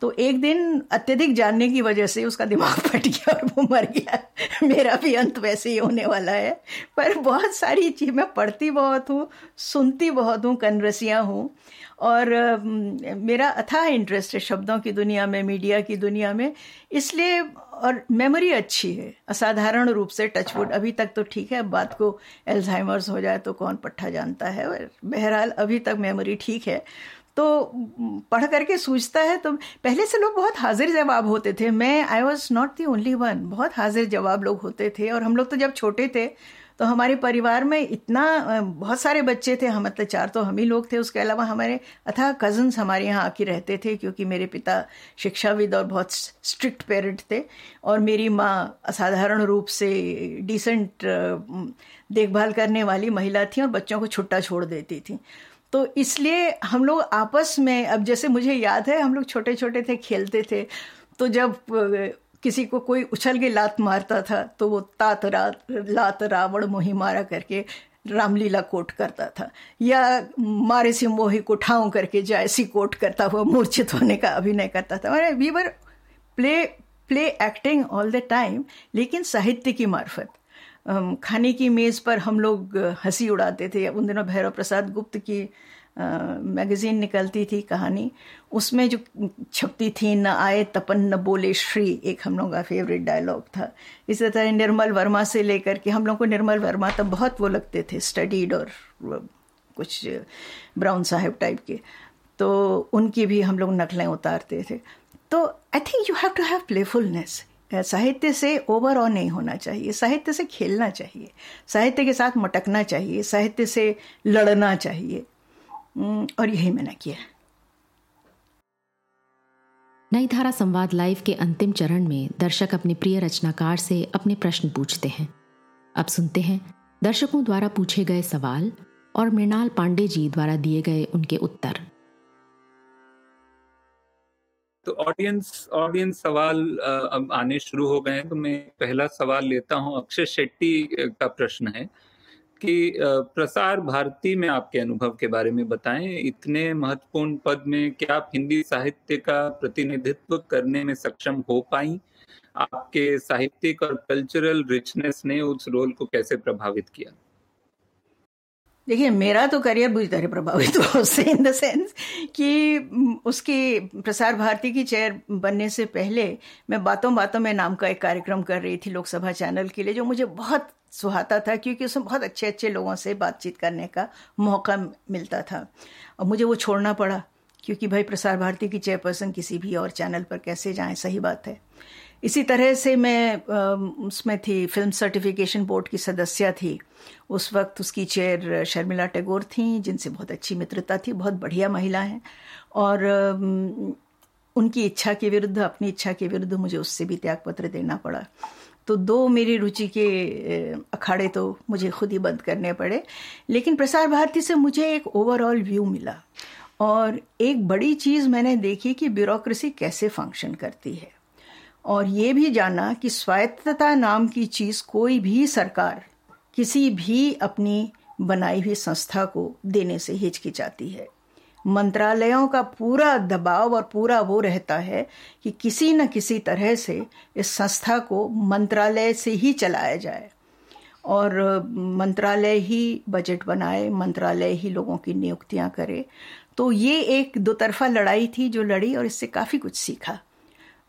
तो एक दिन अत्यधिक जानने की वजह से उसका दिमाग फट गया और वो मर गया। मेरा भी अंत वैसे ही होने वाला है। पर बहुत सारी चीज़ मैं पढ़ती बहुत हूँ सुनती बहुत हूँ कन्वर्सियाँ हूँ और मेरा अथाह इंटरेस्ट है शब्दों की दुनिया में मीडिया की दुनिया में। इसलिए और मेमोरी अच्छी है। असाधारण रूप से टचवुड अभी तक तो ठीक है। बात को एल्जाइमर्स हो जाए तो कौन पट्टा जानता है? बहरहाल अभी तक मेमोरी ठीक है। तो पढ़ करके सूझता है तो पहले से लोग बहुत हाजिर जवाब होते थे। मैं I was not the only one बहुत हाजिर जवाब लोग होते थे। और हम लोग तो जब छोटे थे तो हमारे परिवार में इतना बहुत सारे बच्चे थे। हम मतलब चार तो हम ही लोग थे। उसके अलावा हमारे अथा कजन्स हमारे यहाँ आके रहते थे, क्योंकि मेरे पिता शिक्षाविद और बहुत स्ट्रिक्ट पेरेंट थे। और मेरी माँ असाधारण रूप से डिसेंट देखभाल करने वाली महिला थी और बच्चों को छुट्टा छोड़ देती थी। तो इसलिए हम लोग आपस में, अब जैसे मुझे याद है, हम लोग छोटे छोटे थे, खेलते थे तो जब किसी को कोई उछल के लात मारता था तो वो तात लात रावण मोही मारा करके रामलीला कोट करता था, या मारे से मोही को ठाऊ करके जैसी कोट करता हुआ मूर्छित होने का अभिनय करता था। We were play play acting all the time लेकिन साहित्य की मार्फत। खाने की मेज़ पर हम लोग हँसी उड़ाते थे। उन दिनों भैरव प्रसाद गुप्त की मैगज़ीन निकलती थी कहानी। उसमें जो छपती थी, न आए तपन, न बोले श्री एक हम लोगों का फेवरेट डायलॉग था। इसी तरह निर्मल वर्मा से लेकर के हम लोग को निर्मल वर्मा तब बहुत वो लगते थे स्टडीड और कुछ ब्राउन साहेब टाइप के। तो उनकी भी हम लोग नकलें उतारते थे। तो I think you have to have playfulness साहित्य से ओवर ऑन नहीं होना चाहिए। साहित्य से खेलना चाहिए। साहित्य के साथ मटकना चाहिए। साहित्य से लड़ना चाहिए। और यही मैंने किया नई धारा संवाद लाइव के अंतिम चरण में दर्शक अपने प्रिय रचनाकार से अपने प्रश्न पूछते हैं। अब सुनते हैं दर्शकों द्वारा पूछे गए सवाल और मृणाल पांडे जी द्वारा दिए गए उनके उत्तर। तो ऑडियंस ऑडियंस सवाल अब आने शुरू हो गए हैं तो मैं पहला सवाल लेता हूँ अक्षय शेट्टी का प्रश्न है कि प्रसार भारती में आपके अनुभव के बारे में बताएँ। इतने महत्वपूर्ण पद में क्या आप हिंदी साहित्य का प्रतिनिधित्व करने में सक्षम हो पाई? आपके साहित्यिक और कल्चरल रिचनेस ने उस रोल को कैसे प्रभावित किया? देखिए, मेरा तो करियर बुरी तरह प्रभावित हुआ उससे इन द सेंस कि उसकी प्रसार भारती की चेयर बनने से पहले मैं बातों बातों में नाम का एक कार्यक्रम कर रही थी लोकसभा चैनल के लिए, जो मुझे बहुत सुहाता था क्योंकि उसमें बहुत अच्छे अच्छे लोगों से बातचीत करने का मौका मिलता था। और मुझे वो छोड़ना पड़ा, क्योंकि भाई, प्रसार भारती की चेयरपर्सन किसी भी और चैनल पर कैसे जाएँ, सही बात है। इसी तरह से मैं उसमें थी फ़िल्म सर्टिफिकेशन बोर्ड की सदस्य थी। उस वक्त उसकी चेयर शर्मिला टैगोर थी, जिनसे बहुत अच्छी मित्रता थी, बहुत बढ़िया महिला हैं। और उनकी इच्छा के विरुद्ध, अपनी इच्छा के विरुद्ध मुझे उससे भी त्यागपत्र देना पड़ा। तो दो मेरी रुचि के अखाड़े तो मुझे खुद ही बंद करने पड़े। लेकिन प्रसार भारती से मुझे एक ओवरऑल व्यू मिला। और एक बड़ी चीज़ मैंने देखी कि ब्यूरोक्रेसी कैसे फ़ंक्शन करती है। और ये भी जाना कि स्वायत्तता नाम की चीज़ कोई भी सरकार किसी भी अपनी बनाई हुई संस्था को देने से हिचकिचाती है। मंत्रालयों का पूरा दबाव और पूरा वो रहता है कि किसी न किसी तरह से इस संस्था को मंत्रालय से ही चलाया जाए और मंत्रालय ही बजट बनाए, मंत्रालय ही लोगों की नियुक्तियाँ करे। तो ये एक दो तरफा लड़ाई थी जो लड़ी और इससे काफ़ी कुछ सीखा।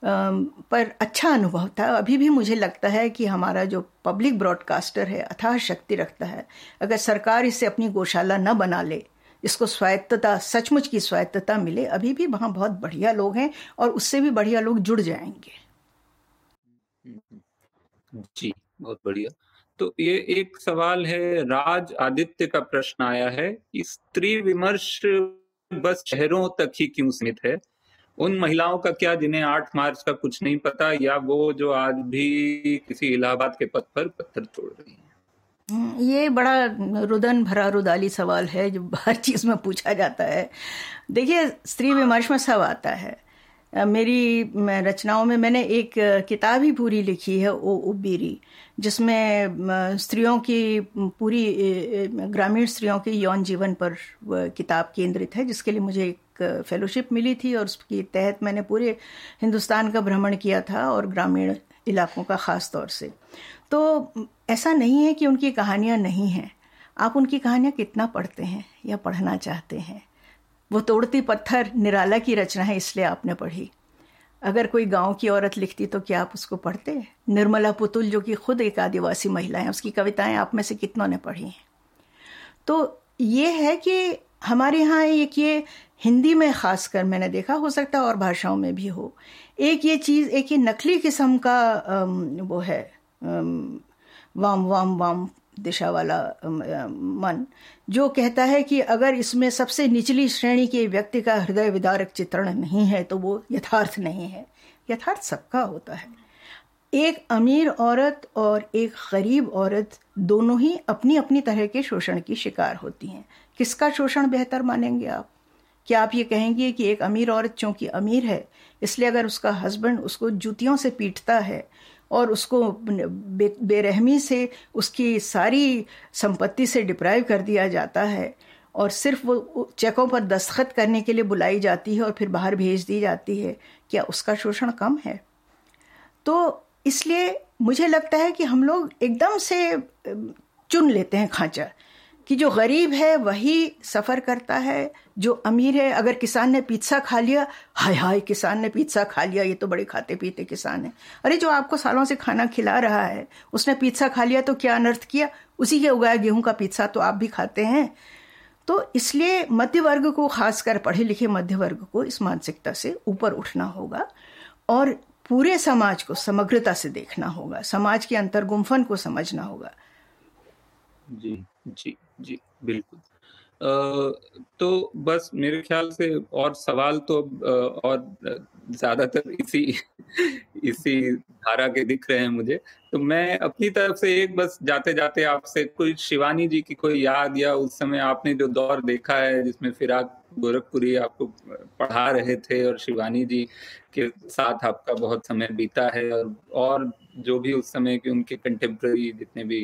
पर अच्छा अनुभव था। अभी भी मुझे लगता है कि हमारा जो पब्लिक ब्रॉडकास्टर है, अथाह शक्ति रखता है। अगर सरकार इसे अपनी गौशाला न बना ले, इसको स्वायत्तता, सचमुच की स्वायत्तता मिले, अभी भी वहाँ बहुत बढ़िया लोग हैं और उससे भी बढ़िया लोग जुड़ जाएँगे। जी, बहुत बढ़िया। तो ये एक सवाल है, राज आदित्य का प्रश्न आया है कि स्त्री विमर्श बस शहरों तक ही क्यों सीमित है? उन महिलाओं का क्या जिन्हें 8 मार्च का कुछ नहीं पता या वो जो आज भी किसी इलाहाबाद के पथ पर पत्थर छोड़ रही हैं? हम्म, ये बड़ा रुदन भरा रुदाली सवाल है जो हर चीज़ में पूछा जाता है। देखिए स्त्री विमर्श में सब आता है। मेरी रचनाओं में मैंने एक किताब ही पूरी लिखी है ओ उबीरी जिसमें स्त्रियों की पूरी ग्रामीण स्त्रियों के यौन जीवन पर किताब केंद्रित है, जिसके लिए मुझे एक फेलोशिप मिली थी और उसके तहत मैंने पूरे हिंदुस्तान का भ्रमण किया था और ग्रामीण इलाकों का ख़ास तौर से। तो ऐसा नहीं है कि उनकी कहानियाँ नहीं हैं। आप उनकी कहानियाँ कितना पढ़ते हैं या पढ़ना चाहते हैं? वो तोड़ती पत्थर, निराला की रचना है, इसलिए आपने पढ़ी। अगर कोई गाँव की औरत लिखती तो क्या आप उसको पढ़ते? निर्मला पुतुल, जो कि खुद एक आदिवासी महिला है, उसकी कविताएँ आप में से कितनों ने पढ़ी हैं? तो ये है कि हमारे यहाँ एक ये हिंदी में खासकर मैंने देखा, हो सकता है और भाषाओं में भी हो। एक ये चीज़, एक ये नकली किस्म का वो है वाम वाम वाम दिशा वाला मन, जो कहता है कि अगर इसमें सबसे निचली श्रेणी के व्यक्ति का हृदय विदारक चित्रण नहीं है तो वो यथार्थ नहीं है। यथार्थ सबका होता है। एक अमीर औरत और एक गरीब औरत दोनों ही अपनी अपनी तरह के शोषण की शिकार होती हैं। किसका शोषण बेहतर मानेंगे आप? क्या आप ये कहेंगे कि एक अमीर औरत चूँकि अमीर है, इसलिए अगर उसका हस्बैंड उसको जूतियों से पीटता है और उसको बेरहमी से, उसकी सारी संपत्ति से डिप्राइव कर दिया जाता है। और सिर्फ़ वो चेकों पर दस्तखत करने के लिए बुलाई जाती है और फिर बाहर भेज दी जाती है। क्या उसका शोषण कम है? तो इसलिए मुझे लगता है कि हम लोग एकदम से चुन लेते हैं खांचा। कि जो गरीब है, वही सफ़र करता है। जो अमीर है, अगर किसान ने पिज़्ज़ा खा लिया, हाय हाय, किसान ने पिज़्ज़ा खा लिया, ये तो बड़े खाते पीते किसान है। अरे, जो आपको सालों से खाना खिला रहा है, उसने पिज़्ज़ा खा लिया तो क्या अनर्थ किया? उसी के उगाया गेहूँ का पिज़्ज़ा तो आप भी खाते हैं। तो इसलिए मध्य वर्ग को, खासकर पढ़े लिखे मध्य वर्ग को इस मानसिकता से ऊपर उठना होगा और पूरे समाज को समग्रता से देखना होगा। समाज के अंतर्गुम्फन को समझना होगा। जी जी। जी, बिल्कुल। तो बस मेरे ख्याल से और सवाल तो और ज़्यादातर इसी इसी धारा के दिख रहे हैं मुझे। तो मैं अपनी तरफ़ से एक बस जाते जाते आपसे कोई शिवानी जी की कोई याद या उस समय आपने जो दौर देखा है जिसमें फिराक गोरखपुरी आपको पढ़ा रहे थे और शिवानी जी के साथ आपका बहुत समय बीता है और और जो भी उस समय के उनके कंटेम्प्रेरी जितने भी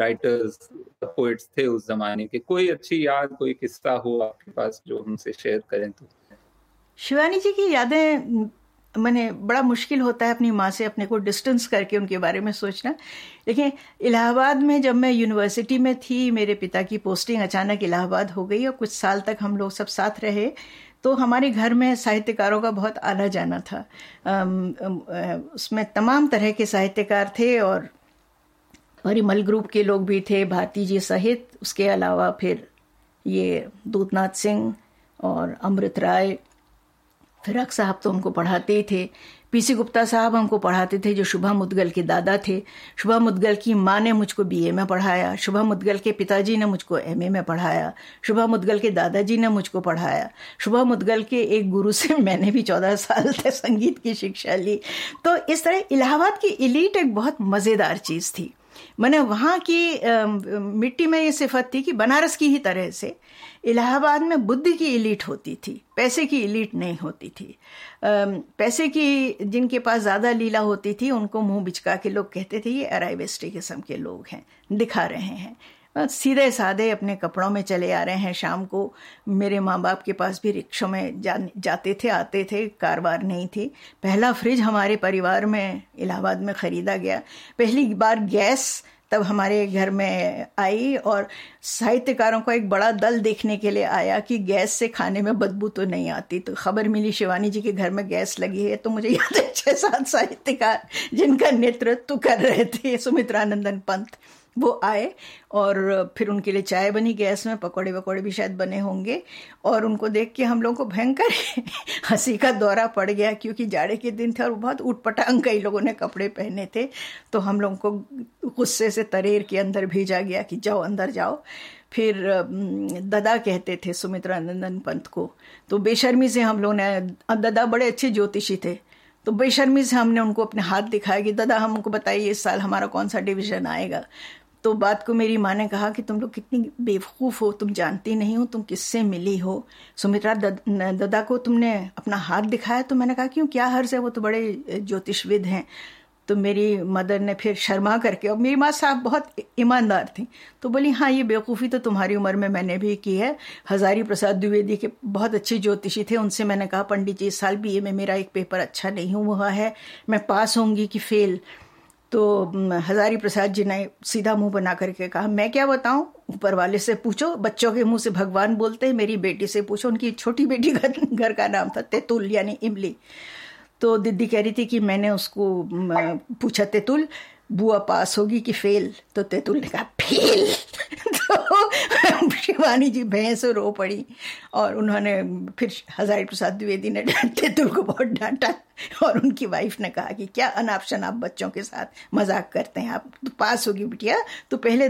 राइटर्स पोइट्स थे उस जमाने के। कोई अच्छी याद, कोई किस्सा हो आपके पास जो हमसे शेयर करें तो? शिवानी जी की यादें मैंने बड़ा मुश्किल होता है अपनी माँ से अपने को डिस्टेंस करके उनके बारे में सोचना। लेकिन इलाहाबाद में जब मैं यूनिवर्सिटी में थी, मेरे पिता की पोस्टिंग अचानक इलाहाबाद हो गई और कुछ साल तक हम लोग सब साथ रहे तो हमारे घर में साहित्यकारों का बहुत आना जाना था उसमें तमाम तरह के साहित्यकार थे और परिमल ग्रुप के लोग भी थे, भारती जी सहित। उसके अलावा फिर ये दूतनाथ सिंह और अमृत राय फिरक साहब तो हमको पढ़ाते ही थे। पीसी गुप्ता साहब हमको पढ़ाते थे, जो शुभा मुदगल के दादा थे। शुभा मुदगल की माँ ने मुझको बीए में पढ़ाया। शुभा मुदगल के पिताजी ने मुझको एमए में पढ़ाया। शुभा मुदगल के दादाजी ने मुझको पढ़ाया। शुभा मुदगल के एक गुरु से मैंने भी चौदह साल तक संगीत की शिक्षा ली। तो इस तरह इलाहाबाद की इलीट एक बहुत मज़ेदार चीज़ थी। मैंने वहाँ की मिट्टी में ये सिफत थी कि बनारस की ही तरह से इलाहाबाद में बुद्धि की इलीट होती थी, पैसे की इलीट नहीं होती थी। पैसे की जिनके पास ज़्यादा लीला होती थी, उनको मुँह बिचका के लोग कहते थे, ये अराइवेस्टी किस्म के लोग हैं, दिखा रहे हैं। सीधे साधे अपने कपड़ों में चले आ रहे हैं। शाम को मेरे माँ बाप के पास भी रिक्शों में जा, जाते थे आते थे कारबार नहीं थी। पहला फ्रिज हमारे परिवार में इलाहाबाद में ख़रीदा गया। पहली बार गैस तब हमारे घर में आई और साहित्यकारों का एक बड़ा दल देखने के लिए आया कि गैस से खाने में बदबू तो नहीं आती। तो खबर मिली शिवानी जी के घर में गैस लगी है तो मुझे याद है छह सात साहित्यकार जिनका नेतृत्व कर रहे थे सुमित्रानंदन पंत। वो आए और फिर उनके लिए चाय बनी गैस में, पकौड़े वकौड़े भी शायद बने होंगे। और उनको देख के हम लोगों को भयंकर हँसी का दौरा पड़ गया क्योंकि जाड़े के दिन थे और बहुत उठपटांग कई लोगों ने कपड़े पहने थे। तो हम लोगों को गुस्से से तरेर के अंदर भेजा गया कि जाओ, अंदर जाओ। फिर ददा कहते थे, सुमित्रा नंदन पंत को तो बेशर्मी से हम लोग ने, ददा बड़े अच्छे ज्योतिषी थे। तो बेशर्मी से हमने उनको अपने हाथ दिखाया कि, दादा हमको बताइए, इस साल हमारा कौन सा डिवीज़न आएगा? तो बात को मेरी माँ ने कहा कि तुम लोग कितनी बेवकूफ़ हो, तुम जानती नहीं हो, तुम किससे मिली हो? सुमित्रा दादा को तुमने अपना हाथ दिखाया? तो मैंने कहा, क्यों? क्या हर्ज है? वो तो बड़े ज्योतिषविद हैं। तो मेरी मदर ने फिर शर्मा करके, और मेरी माँ साहब बहुत ईमानदार थी। तो बोली हाँ ये बेवकूफ़ी तो तुम्हारी उम्र में मैंने भी की है। हजारी प्रसाद द्विवेदी के बहुत अच्छे ज्योतिषी थे, उनसे मैंने कहा, पंडित जी, इस साल बी में मेरा एक पेपर अच्छा नहीं हुआ है। मैं पास होंगी कि फेल। तो हजारी प्रसाद जी ने सीधा मुँह बना करके कहा, मैं क्या बताऊँ? ऊपर वाले से पूछो, बच्चों के मुँह से भगवान बोलते हैं, मेरी बेटी से पूछो, उनकी छोटी बेटी का घर का नाम था तेतुल, यानी इमली। तो दीदी कह रही थी कि मैंने उसको पूछा, तेतुल बुआ पास होगी कि फेल? तो तेतुल ने कहा, फेल? तो शिवानी जी भैंस रो पड़ी और उन्होंने फिर हजारी प्रसाद द्विवेदी ने तेतुल को बहुत डांटा और उनकी वाइफ ने कहा कि, क्या अनाप्शन आप बच्चों के साथ मज़ाक करते हैं? आप तो पास होगी बिटिया तो पहले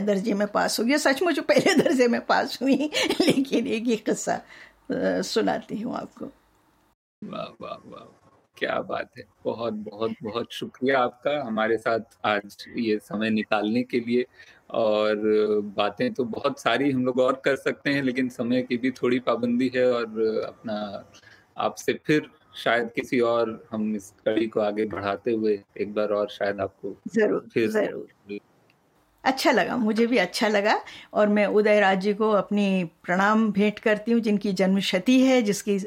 दर्जे में पास होगी सचमुच पहले दर्जे में पास हुई लेकिन एक ही किस्सा सुनाती हूँ आपको। वाह वाह वाह। क्या बात है। बहुत बहुत बहुत शुक्रिया आपका हमारे साथ आज ये समय निकालने के लिए। और बातें तो बहुत सारी हम लोग और कर सकते हैं लेकिन समय की भी थोड़ी पाबंदी है और अपना आपसे फिर शायद किसी और हम इस कड़ी को आगे बढ़ाते हुए एक बार और शायद आपको ज़रूर फिर ज़रूर। अच्छा लगा, मुझे भी अच्छा लगा और मैं उदय राज जी को अपनी प्रणाम भेंट करती हूँ, जिनकी जन्म शती है, जिसकी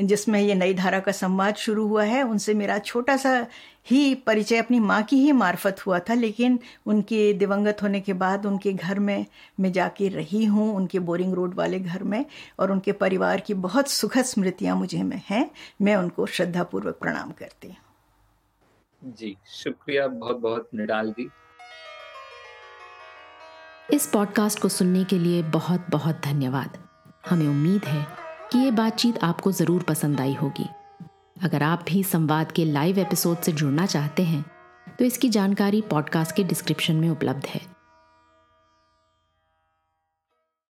जिसमें ये नई धारा का संवाद शुरू हुआ है। उनसे मेरा छोटा सा ही परिचय, अपनी माँ की ही मार्फत हुआ था, लेकिन उनके दिवंगत होने के बाद उनके घर में मैं जाके रही हूँ, उनके बोरिंग रोड वाले घर में, और उनके परिवार की बहुत सुखद स्मृतियाँ मुझे में हैं, मैं उनको श्रद्धापूर्वक प्रणाम करती हूँ। जी, शुक्रिया बहुत बहुत निडाल जी। इस पॉडकास्ट को सुनने के लिए बहुत बहुत धन्यवाद। हमें उम्मीद है कि ये बातचीत आपको ज़रूर पसंद आई होगी। अगर आप भी संवाद के लाइव एपिसोड से जुड़ना चाहते हैं तो इसकी जानकारी पॉडकास्ट के डिस्क्रिप्शन में उपलब्ध है।